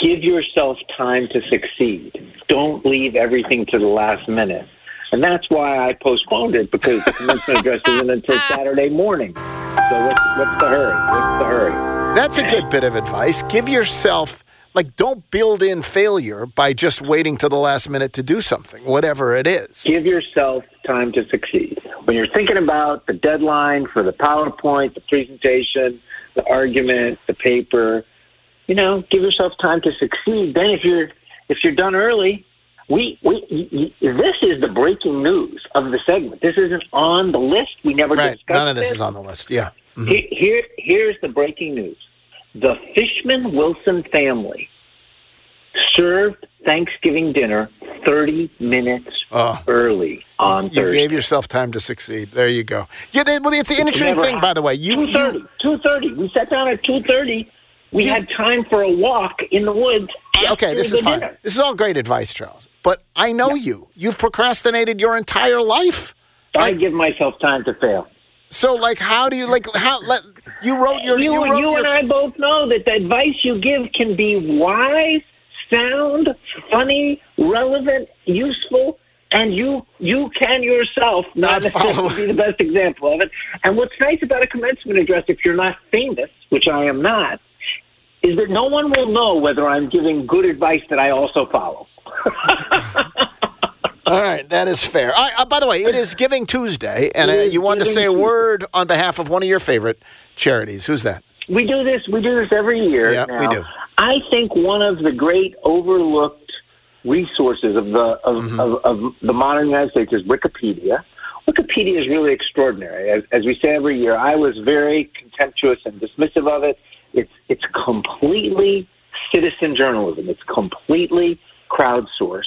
give yourself time to succeed. Don't leave everything to the last minute. And that's why I postponed it because the commencement address isn't until Saturday morning. So what's, what's the hurry? What's the hurry? That's a good bit of advice. Give yourself, like, don't build in failure by just waiting to the last minute to do something, whatever it is. Give yourself time to succeed. When you're thinking about the deadline for the PowerPoint, the presentation, the argument, the paper, you know, give yourself time to succeed. Then if you're if you're done early, we we y- y- this is the breaking news of the segment. This isn't on the list. We never right. discussed None of this, this is on the list. Yeah. Mm-hmm. Here, here here's the breaking news. The Fishman Wilson family served Thanksgiving dinner 30 minutes oh, early on you Thursday. Gave yourself time to succeed. There you go. Yeah, they, well, it's an interesting thing, by the way. You, 2.30. You, 2.30. We sat down at 2.30 we had time for a walk in the woods. okay, this is fine. This is all great advice, Charles. But I know yeah. you. You've procrastinated your entire life. I like, give myself time to fail. So, like, how do you like how? Let, you wrote your. You, you, wrote you your, and I both know that the advice you give can be wise, sound, funny, relevant, useful, and you you can yourself not necessarily be the best example of it. And what's nice about a commencement address, if you're not famous, which I am not, is that no one will know whether I'm giving good advice that I also follow. [LAUGHS] All right, that is fair. All right, uh, by the way, it is Giving Tuesday, and uh, you wanted to say a word on behalf of one of your favorite charities. Who's that? We do this. We do this every year. Yeah, we do. I think one of the great overlooked resources of the of, Mm-hmm. of, of the modern United States is Wikipedia. Wikipedia is really extraordinary. As, as we say every year, I was very contemptuous and dismissive of it. It's it's completely citizen journalism. It's completely crowdsourced.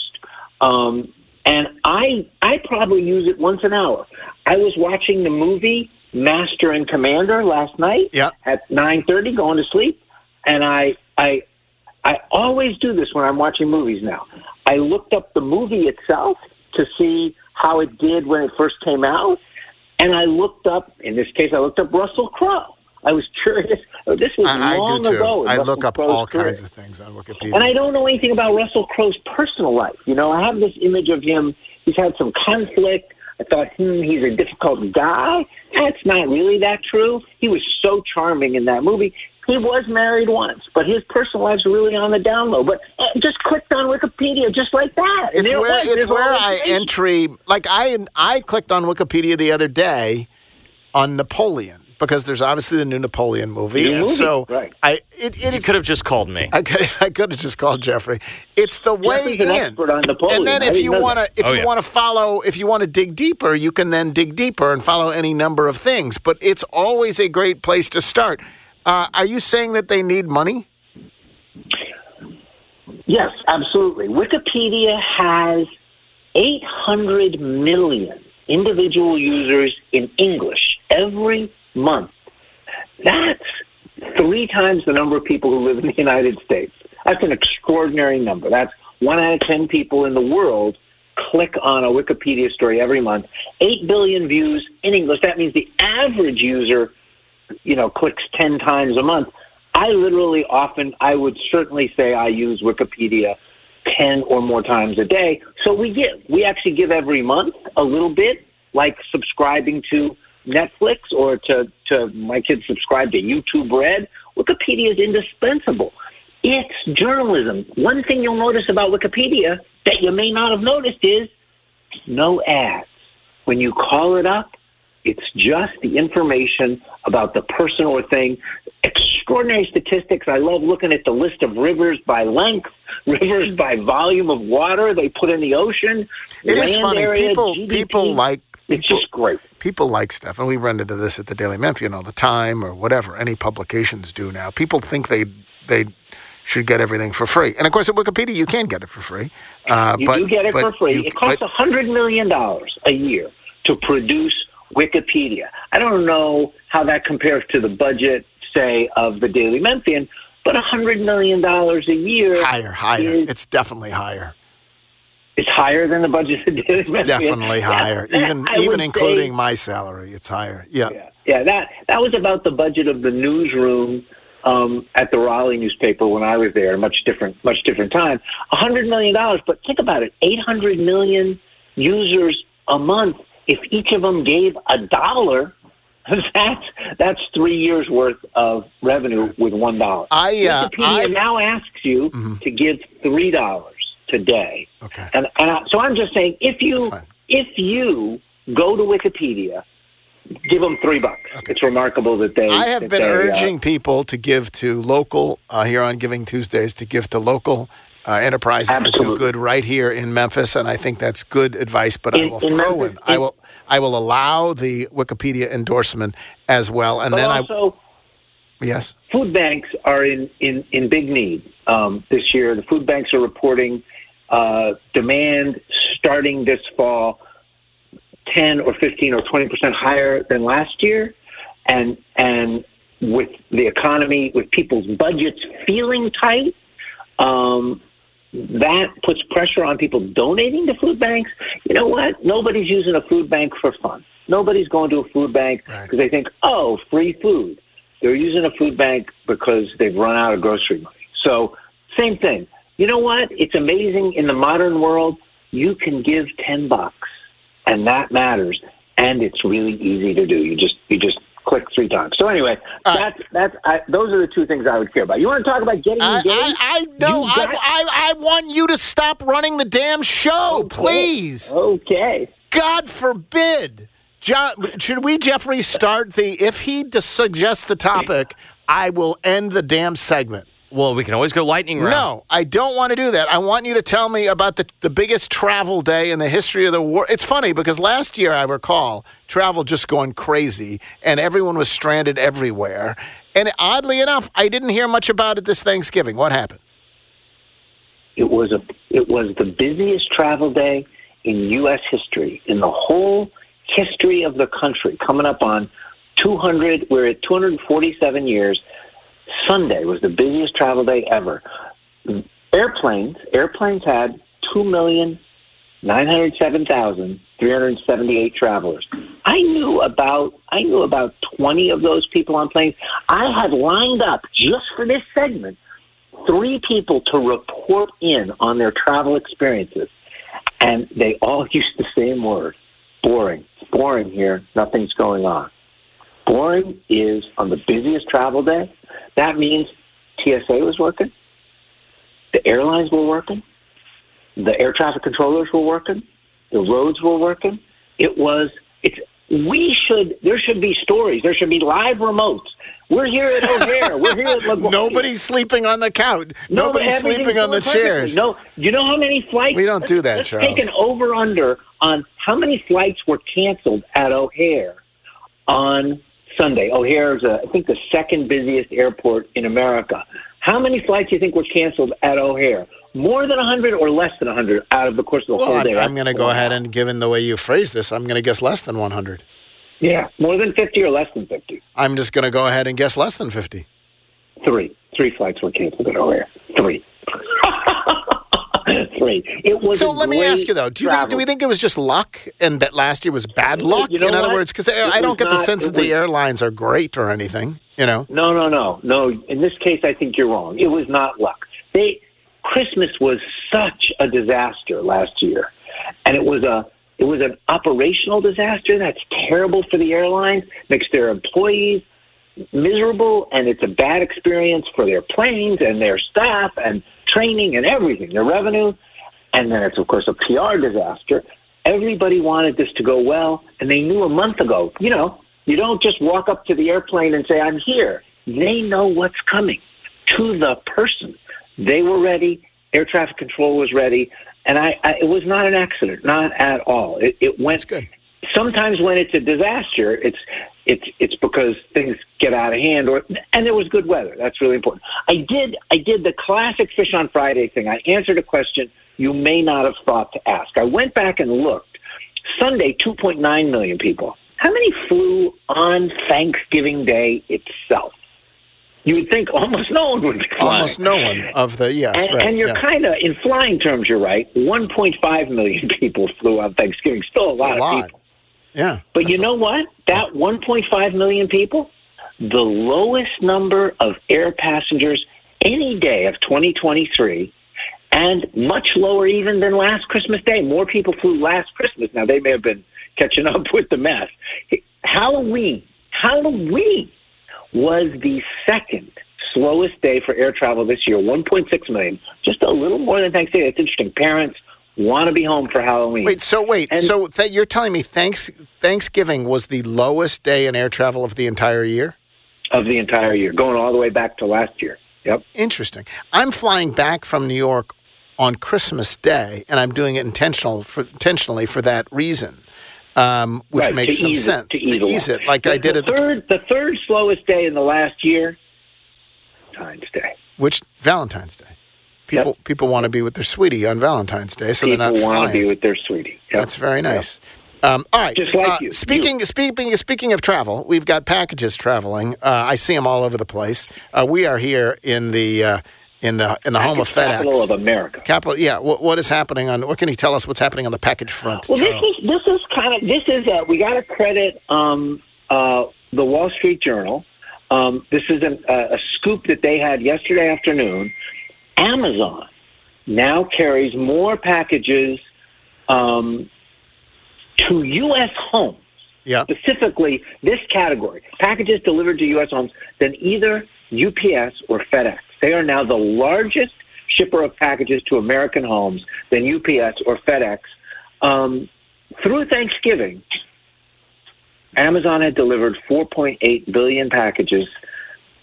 Um, and I I probably use it once an hour. I was watching the movie Master and Commander last night Yeah. at nine thirty, going to sleep, and I I I always do this when I'm watching movies now. I looked up the movie itself to see how it did when it first came out, and I looked up. In this case, I looked up Russell Crowe. I was curious. This was I, I long do too. ago. I Russell look up Crowe's all career. kinds of things on Wikipedia. And I don't know anything about Russell Crowe's personal life. You know, I have this image of him. He's had some conflict. I thought, hmm, he's a difficult guy. That's not really that true. He was so charming in that movie. He was married once, but his personal life's really on the down low. But uh, just clicked on Wikipedia just like that. It's there it where it's There's where I entry. Like I I clicked on Wikipedia the other day on Napoleon because there's obviously the new Napoleon movie, New and movie, so right. I it, it You could have just called me. I could I could have just called Jeffrey. It's the way an in. expert on Napoleon. And then I if you want to if Oh, you yeah. want to follow if you want to dig deeper, you can then dig deeper and follow any number of things. But it's always a great place to start. Uh, are you saying that they need money? Yes, absolutely. Wikipedia has 800 million individual users in English every month. That's three times the number of people who live in the United States. That's an extraordinary number. That's one out of 10 people in the world click on a Wikipedia story every month. 8 billion views in English. That means the average user, you know, clicks 10 times a month. I literally often, I would certainly say I use Wikipedia 10 or more times a day. So we give, we actually give every month a little bit, like subscribing to Netflix or to, to my kids subscribe to YouTube Red. Wikipedia is indispensable. It's journalism. One thing you'll notice about Wikipedia that you may not have noticed is no ads. When you call it up, it's just the information about the person or thing. Extraordinary statistics. I love looking at the list of rivers by length, [LAUGHS] rivers by volume of water they put in the ocean. It is funny. area, people GDP. people like It's just great. People like stuff, and we run into this at the Daily Memphian all the time, or whatever. Any publications do now. People think they they should get everything for free, and of course at Wikipedia you can get it for free. Uh, You but, do get it for free. you- it costs a hundred million dollars a year to produce Wikipedia. I don't know how that compares to the budget, say, of the Daily Memphian, but a hundred million dollars a year higher, higher. Is, it's definitely higher. It's higher than the budget of the Daily It's definitely Yeah, higher, even I even say- including my salary. It's higher. Yeah. Yeah, that that was about the budget of the newsroom um, at the Raleigh newspaper when I was there. Much different, much different time. A hundred million dollars, but think about it: eight hundred million users a month. If each of them gave a dollar, [LAUGHS] that's that's three years worth of revenue with one dollar. I, uh, Wikipedia I've- now asks you to give three dollars today. Okay. And, and I, so I'm just saying, if you if you go to Wikipedia, give them three bucks. It's remarkable that they. I have been they, uh, urging people to give to local uh, here on Giving Tuesdays to give to local uh, enterprises that do Absolutely. good right here in Memphis, and I think that's good advice. But I will in throw Memphis, in, I will, I will allow the Wikipedia endorsement as well, and then also, I yes. food banks are in in in big need um, this year. The food banks are reporting uh, demand starting this fall ten or fifteen or twenty percent higher than last year, and and with the economy, with people's budgets feeling tight. Um, that puts pressure on people donating to food banks. You know what? Nobody's using a food bank for fun. Nobody's going to a food bank because they think, oh, free food. They're using a food bank because they've run out of grocery money. So, same thing. You know what? It's amazing in the modern world. You can give ten bucks, and that matters. And it's really easy to do. You just you just click three times. So anyway, uh, that's that's I, those are the two things I would care about. You want to talk about getting I, engaged? I, I no, I, I, I want you to stop running the damn show, please. Okay. God forbid. John, should we, Jeffrey, start the? If he suggests the topic, I will end the damn segment. Well, we can always go lightning round. No, I don't want to do that. I want you to tell me about the, the biggest travel day in the history of the world. It's funny because last year, I recall, travel just going crazy and everyone was stranded everywhere. And oddly enough, I didn't hear much about it this Thanksgiving. What happened? It was a it was the busiest travel day in U.S. history in the whole history of the country. Coming up on 200, we're at 247 years. Sunday was the busiest travel day ever. Airplanes airplanes had two million nine hundred seven thousand three hundred seventy eight travelers. I knew about I knew about twenty of those people on planes. I had lined up just for this segment three people to report in on their travel experiences, and they all [LAUGHS] used the same word: boring. It's boring here. Nothing's going on. Boring is on the busiest travel day. That means TSA was working, the airlines were working, the air traffic controllers were working, the roads were working. It was. It's. We should. There should be stories. There should be live remotes. We're here at O'Hare. We're here at [LAUGHS] LaGuardia. Nobody's sleeping on the couch. No, Nobody's sleeping on the perfectly. chairs. No, you know how many flights? We don't do that, let's Charles. Take an over under on how many flights were canceled at O'Hare on Sunday. O'Hare is, I think, the second busiest airport in America. How many flights do you think were canceled at O'Hare? more than 100 or less than 100 out of the course of the Well, whole I'm, day. I'm going to go ahead and, given the way you phrase this, I'm going to guess less than 100. Yeah, more than 50 or less than 50. I'm just going to go ahead and guess less than 50. Three. Three flights were canceled at O'Hare. Three. Three. It was so let me ask you though: Do you think, do we think it was just luck, and that last year was bad luck? You know in other words, because I don't was get the sense that the airlines are great or anything. You know, No, no, no, no. In this case, I think you're wrong. It was not luck. They Christmas was such a disaster last year, and it was a it was an operational disaster. That's terrible for the airlines. Makes their employees miserable, and it's a bad experience for their planes and their staff and training and everything, their revenue. And then it's of course a PR disaster. Everybody wanted this to go well, and they knew a month ago. You know, you don't just walk up to the airplane and say, I'm here. They know what's coming to the person. They were ready. Air traffic control was ready. And I, I it was not an accident, not at all. It, it went good. Sometimes when it's a disaster, it's it's it's because things get out of hand or and there was good weather. That's really important. I did I did the classic fish on Friday thing. I answered a question you may not have thought to ask. I went back and looked. Sunday, 2.9 million people. How many flew on Thanksgiving Day itself? You would think almost no one would be flying. almost no one of the yes, and, right? and you're yeah. kind of, in flying terms, you're right. 1.5 million [LAUGHS] people flew on Thanksgiving. Still a It's lot a of lot. people. Yeah. But you know what? That 1.5 million people, the lowest number of air passengers any day of 2023, and much lower even than last Christmas Day. More people flew last Christmas. Now, they may have been catching up with the mess. Halloween, Halloween was the second slowest day for air travel this year, 1.6 million, just a little more than Thanksgiving. It's interesting. Parents want to be home for Halloween. Wait, so wait, And- so that you're telling me thanks Thanksgiving was the lowest day in air travel of the entire year? of the entire year, going all the way back to last year. Yep. Interesting. I'm flying back from New York on Christmas Day, and I'm doing it intentional for, intentionally for that reason, um, which Right, makes some sense It, to, to ease, it, like the, I did the at the third. The third slowest day in the last year, Valentine's Day. which Valentine's Day. People people want to be with their sweetie on Valentine's Day, so People they're not want to be with their sweetie. Yep. That's very nice. Um, all right. Just like uh, you. Speaking speaking speaking of travel, we've got packages traveling. Uh, I see them all over the place. Uh, we are here in the uh, in the in the home of FedEx, capital of America. Capital. Yeah. What, what is happening on? What can you tell us? What's happening on the package front? Well, this is this is kind of this is uh, we got to credit um, uh, the Wall Street Journal. Um, this is an, uh, a scoop that they had yesterday afternoon. Amazon now carries more packages um, to U.S. homes. Yeah. Specifically, this category packages delivered to U.S. homes than either UPS or FedEx. They are now the largest shipper of packages to American homes than UPS or FedEx. Um, through Thanksgiving, Amazon had delivered 4.8 billion packages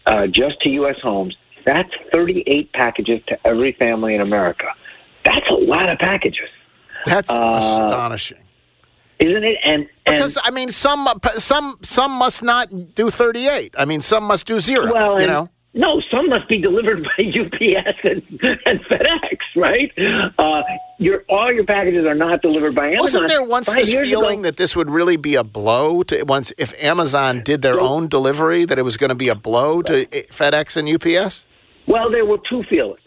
uh, just to U.S. homes. That's 38 packages to every family in America. That's a lot of packages, That's uh, astonishing. isn't it? And, and Because I mean, some some some must not do thirty eight. I mean, some must do zero. Well, you and- know. No, some must be delivered by [LAUGHS] UPS and, and FedEx, right? Uh, your all your packages are not delivered by Amazon. Wasn't there once Five this feeling ago- that this would really be a blow to once if Amazon did their own delivery that it was going to be a blow to eh, FedEx and UPS? Well, there were two feelings.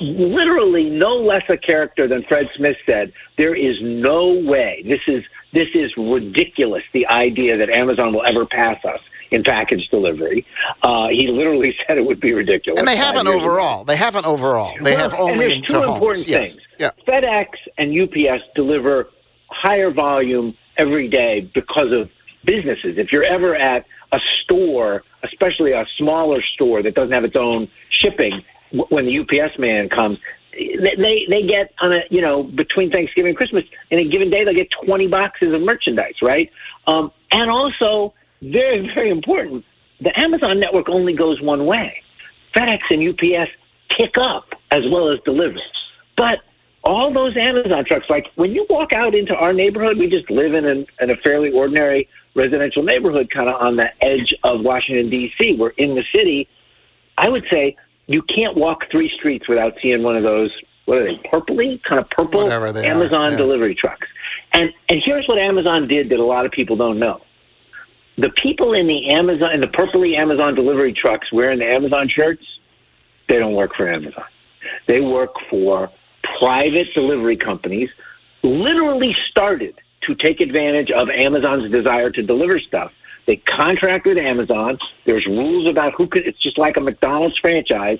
Literally, no less a character than Fred Smith said. There is no way. This is this is ridiculous. The idea that Amazon will ever pass us in package delivery. Uh, he literally [LAUGHS] said it would be ridiculous. And they haven't ago. overall. They haven't overall. They Well, have and only there's two homes. important yes. things. Yeah. FedEx and UPS deliver higher volume every day because of businesses. If you're ever at a store, especially a smaller store that doesn't have its own shipping, when the UPS man comes, they they get on a you know between Thanksgiving and Christmas in a given day they get 20 boxes of merchandise, right? Um, and also very very important, the Amazon network only goes one way. FedEx and UPS pick up as well as deliver. But all those Amazon trucks, like when you walk out into our neighborhood, we just live in, an, in a fairly ordinary residential neighborhood, kind of on the edge of Washington, D.C. We're in the city. I would say you can't walk three streets without seeing one of those. What are they? Purpley, kind of purple they are, Amazon yeah. delivery trucks. And and here's what Amazon did that a lot of people don't know. The people in the Amazon in the purpley Amazon delivery trucks wearing the Amazon shirts, they don't work for Amazon. They work for private delivery companies. Literally started to take advantage of Amazon's desire to deliver stuff. They contract with Amazon. There's rules about who could. It's just like a McDonald's franchise.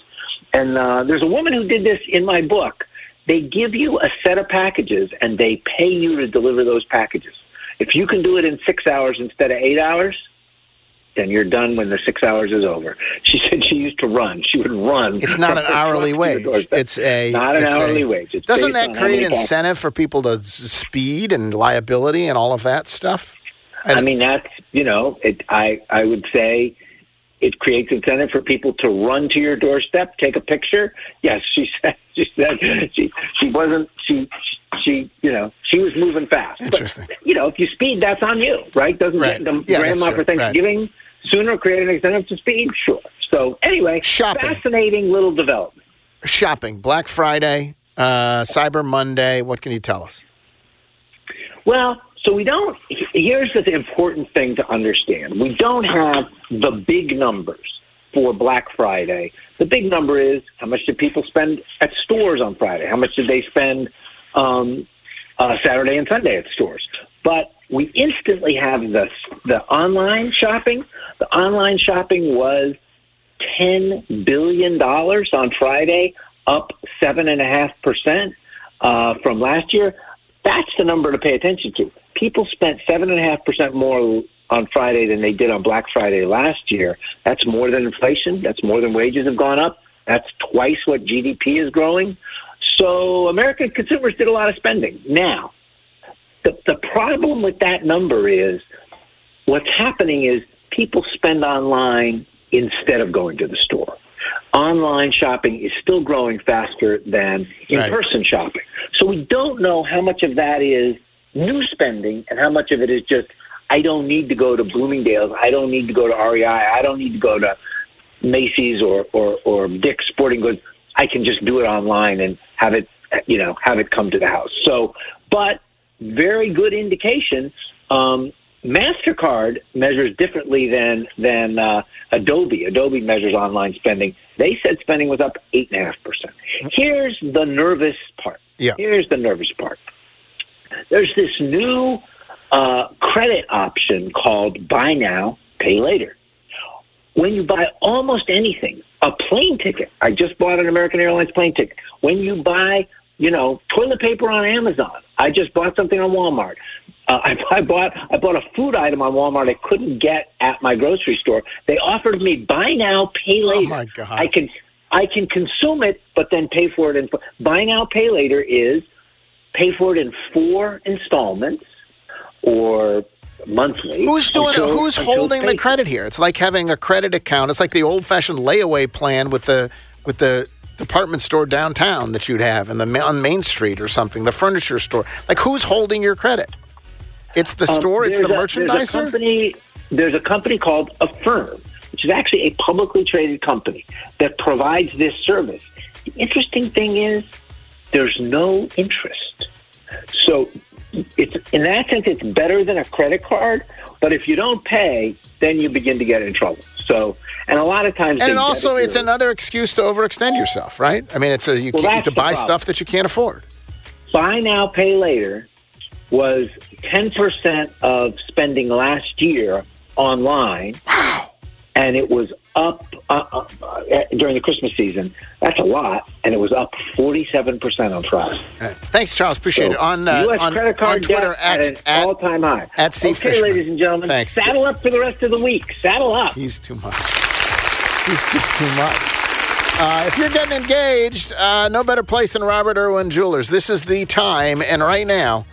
And uh, there's a woman who did this in my book. They give you a set of packages and they pay you to deliver those packages. If you can do it in six hours instead of eight hours, then you're done when the six hours is over. She said she used to run. She would run. It's not an hourly truck to your wage. It's a not an hourly a- wage. It's Doesn't that create incentive for people to speed and liability and all of that stuff? I mean, that's you know, it. I I would say it creates incentive for people to run to your doorstep, take a picture. Yes, she [LAUGHS] said. She said she she wasn't she she you know she was moving fast. Interesting. you know, if you speed, that's on you, right? Doesn't Right. the Yeah, grandma for Thanksgiving sooner create an incentive to speed? Sure. So anyway, Shopping. fascinating little development. Shopping, Black Friday, uh, Cyber Monday. What can you tell us? Well, so we don't. Here's the important thing to understand: we don't have the big numbers for Black Friday. The big number is how much did people spend at stores on Friday? How much did they spend um, uh, Saturday and Sunday at stores? But we instantly have the the online shopping. The online shopping was ten billion dollars on Friday, up seven and a half percent uh, from last year. That's the number to pay attention to. People spent seven and a half percent more on Friday than they did on Black Friday last year. That's more than inflation. That's more than wages have gone up. That's twice what GDP is growing. So American consumers did a lot of spending. Now, the, the problem with that number is what's happening is people spend online instead of going to the store. Online shopping is still growing faster than in person shopping. So we don't know how much of that is new spending and how much of it is just, I don't need to go to Bloomingdale's. I don't need to go to REI. I don't need to go to Macy's or, or, or Dick's Sporting Goods. I can just do it online and have it, you know, have it come to the house. So, but very good indication. Um, Mastercard measures differently than than uh, Adobe. Adobe measures online spending. They said spending was up eight and a half percent. Here's the nervous part. Yeah. Here's the nervous part. There's this new uh, credit option called Buy Now, Pay Later. When you buy almost anything, a plane ticket. I just bought an American Airlines plane ticket. When you buy, you know, toilet paper on Amazon. I just bought something on Walmart. Uh, [LAUGHS] I, I bought I bought a food item on Walmart I couldn't get at my grocery store. They offered me buy now, pay later. Oh my God. I can I can consume it, but then pay for it And buy now, pay later is pay for it in four installments or monthly. Who's doing? until- who's until holding the credit here? It's like having a credit account. It's like the old-fashioned layaway plan with the with the department store downtown that you'd have in the on Main Street or something. The furniture store. Like who's holding your credit? It's the Um, store. It's the a- There's a company. There's a company called Affirm, which is actually a publicly traded company that provides this service. The interesting thing is there's no interest. So it's in that sense it's better than a credit card, but if you don't pay, then you begin to get in trouble. So and a lot of times And also, it's another excuse to overextend yourself, right? I mean, it's a you Well, can't to buy problem. stuff that you can't afford. buy now, pay later was 10% of spending last year online. Wow. And it was up uh, uh, uh, during the Christmas season. That's a lot. And it was up 47% on Friday. Thanks, Charles. Appreciate So, it. On uh, U.S. on, credit card on Twitter debt at, at, an all-time high. at C. okay, Fishman. ladies and gentlemen, Thanks. saddle up for the rest of the week. Saddle up. He's too much. He's just too much. Uh, if you're getting engaged, uh, no better place than Robert Irwin Jewelers. This is the time, and right now,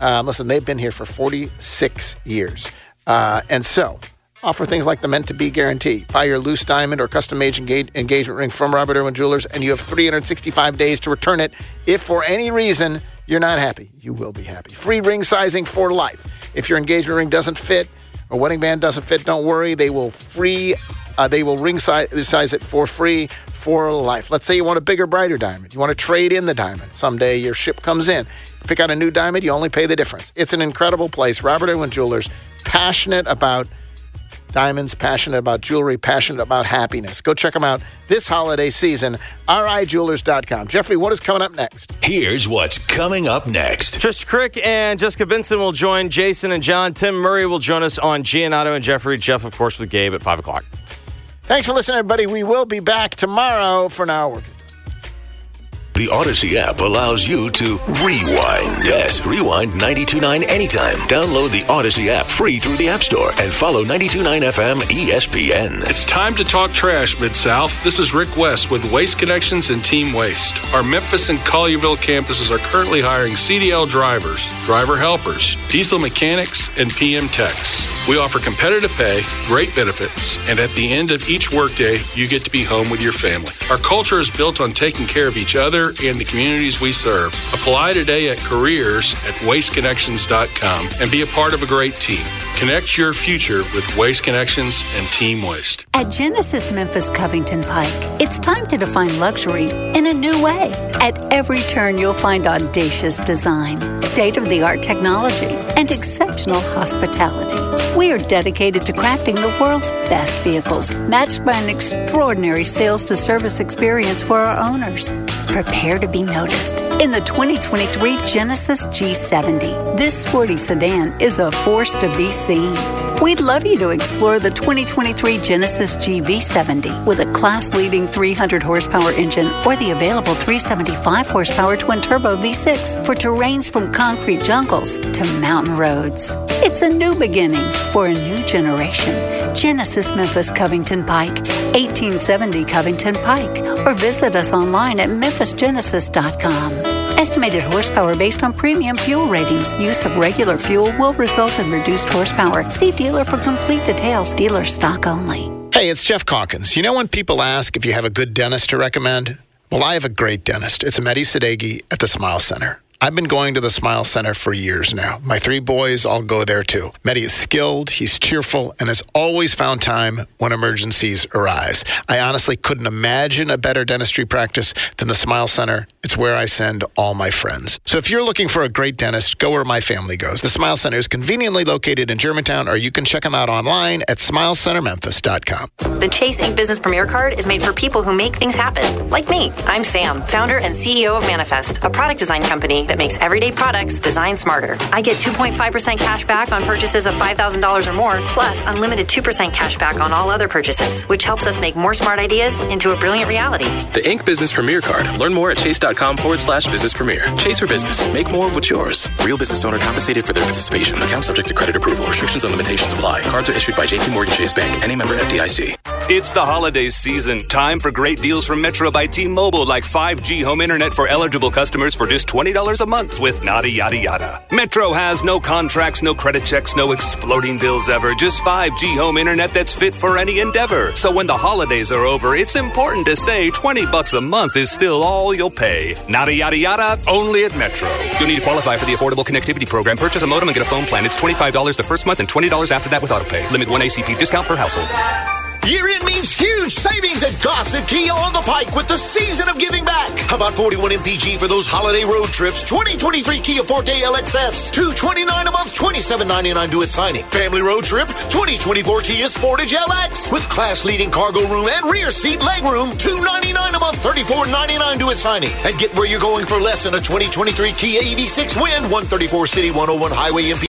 uh, listen, they've been here for 46 years, uh, and so offer things like the meant to be guarantee. Buy your loose diamond or custom made engage- engagement ring from Robert Irwin Jewelers, and you have 365 days to return it. If for any reason you're not happy, you will be happy. Free ring sizing for life. If your engagement ring doesn't fit or wedding band doesn't fit, don't worry. They will free Uh, they will ring size, size it for free for life. Let's say you want a bigger, brighter diamond. You want to trade in the diamond. Someday your ship comes in. Pick out a new diamond, you only pay the difference. It's an incredible place. Robert Irwin Jewelers, passionate about diamonds, passionate about jewelry, passionate about happiness. Go check them out this holiday season. RIJewelers.com. Jeffrey, what is coming up next? Here's what's coming up next. Trish Crick and Jessica Benson will join Jason and John. Tim Murray will join us on Giannotto and Jeffrey. Jeff, of course, with Gabe at 5 o'clock. Thanks for listening, everybody. We will be back tomorrow for an hour work is done. The Audacy app allows you to rewind. Yes, rewind 929 anytime. Download the Audacy app free through the App Store and follow 929 FM ESPN. It's time to talk trash, Mid South. This is Rick West with Waste Connections and Team Waste. Our Memphis and Collierville campuses are currently hiring CDL drivers, driver helpers, diesel mechanics, and PM techs. We offer competitive pay, great benefits, and at the end of each workday, you get to be home with your family. Our culture is built on taking care of each other and the communities we serve. Apply today at careers at wasteconnections.com and be a part of a great team. Connect your future with Waste Connections and Team Waste. At Genesis Memphis Covington Pike, it's time to define luxury in a new way. At every turn, you'll find audacious design, state of the art technology, and exceptional hospitality. We are dedicated to crafting the world's best vehicles, matched by an extraordinary sales to service experience for our owners. Prepare to be noticed in the 2023 Genesis G70. This sporty sedan is a force to be seen. We'd love you to explore the 2023 Genesis GV70 with a class leading 300 horsepower engine or the available 375 horsepower twin turbo V6 for terrains from concrete jungles to mountain roads. It's a new beginning for a new generation. Genesis Memphis Covington Pike, 1870 Covington Pike, or visit us online at memphisgenesis.com. Estimated horsepower based on premium fuel ratings. Use of regular fuel will result in reduced horsepower. See dealer for complete details. Dealer stock only. Hey, it's Geoff Calkins. You know when people ask if you have a good dentist to recommend? Well, I have a great dentist. It's Mehdi Sadeghi at the Smile Center. I've been going to the Smile Center for years now. My three boys all go there too. Mehdi is skilled, he's cheerful, and has always found time when emergencies arise. I honestly couldn't imagine a better dentistry practice than the Smile Center. It's where I send all my friends. So if you're looking for a great dentist, go where my family goes. The Smile Center is conveniently located in Germantown, or you can check them out online at smilecentermemphis.com. The Chase Ink Business Premier Card is made for people who make things happen, like me. I'm Sam, founder and CEO of Manifest, a product design company that makes everyday products design smarter. I get 2.5% cash back on purchases of $5,000 or more, plus unlimited 2% cash back on all other purchases, which helps us make more smart ideas into a brilliant reality. The Ink Business Premier Card. Learn more at chase.com forward slash business premier. Chase for business. Make more of what's yours. Real business owner compensated for their participation. Account subject to credit approval. Restrictions and limitations apply. Cards are issued by JP Morgan Chase Bank. Any member FDIC. It's the holiday season. Time for great deals from Metro by T-Mobile, like 5G home internet for eligible customers for just $20 a month with nada yada yada. Metro has no contracts, no credit checks, no exploding bills ever. Just 5G home internet that's fit for any endeavor. So when the holidays are over, it's important to say 20 bucks a month is still all you'll pay. Nada yada yada, only at Metro. You'll need to qualify for the Affordable Connectivity Program. Purchase a modem and get a phone plan. It's $25 the first month and $20 after that with autopay. Limit 1 ACP discount per household. Year end means huge savings at Gossett Kia on the Pike with the season of giving back. How about 41 MPG for those holiday road trips? 2023 Kia Forte LXS, 229 a month, 27.99 due at signing. Family road trip, 2024 Kia Sportage LX with class leading cargo room and rear seat leg room, 299 a month, 34.99 due at signing. And get where you're going for less than a 2023 Kia EV6 Wind, 134 City 101 Highway MP.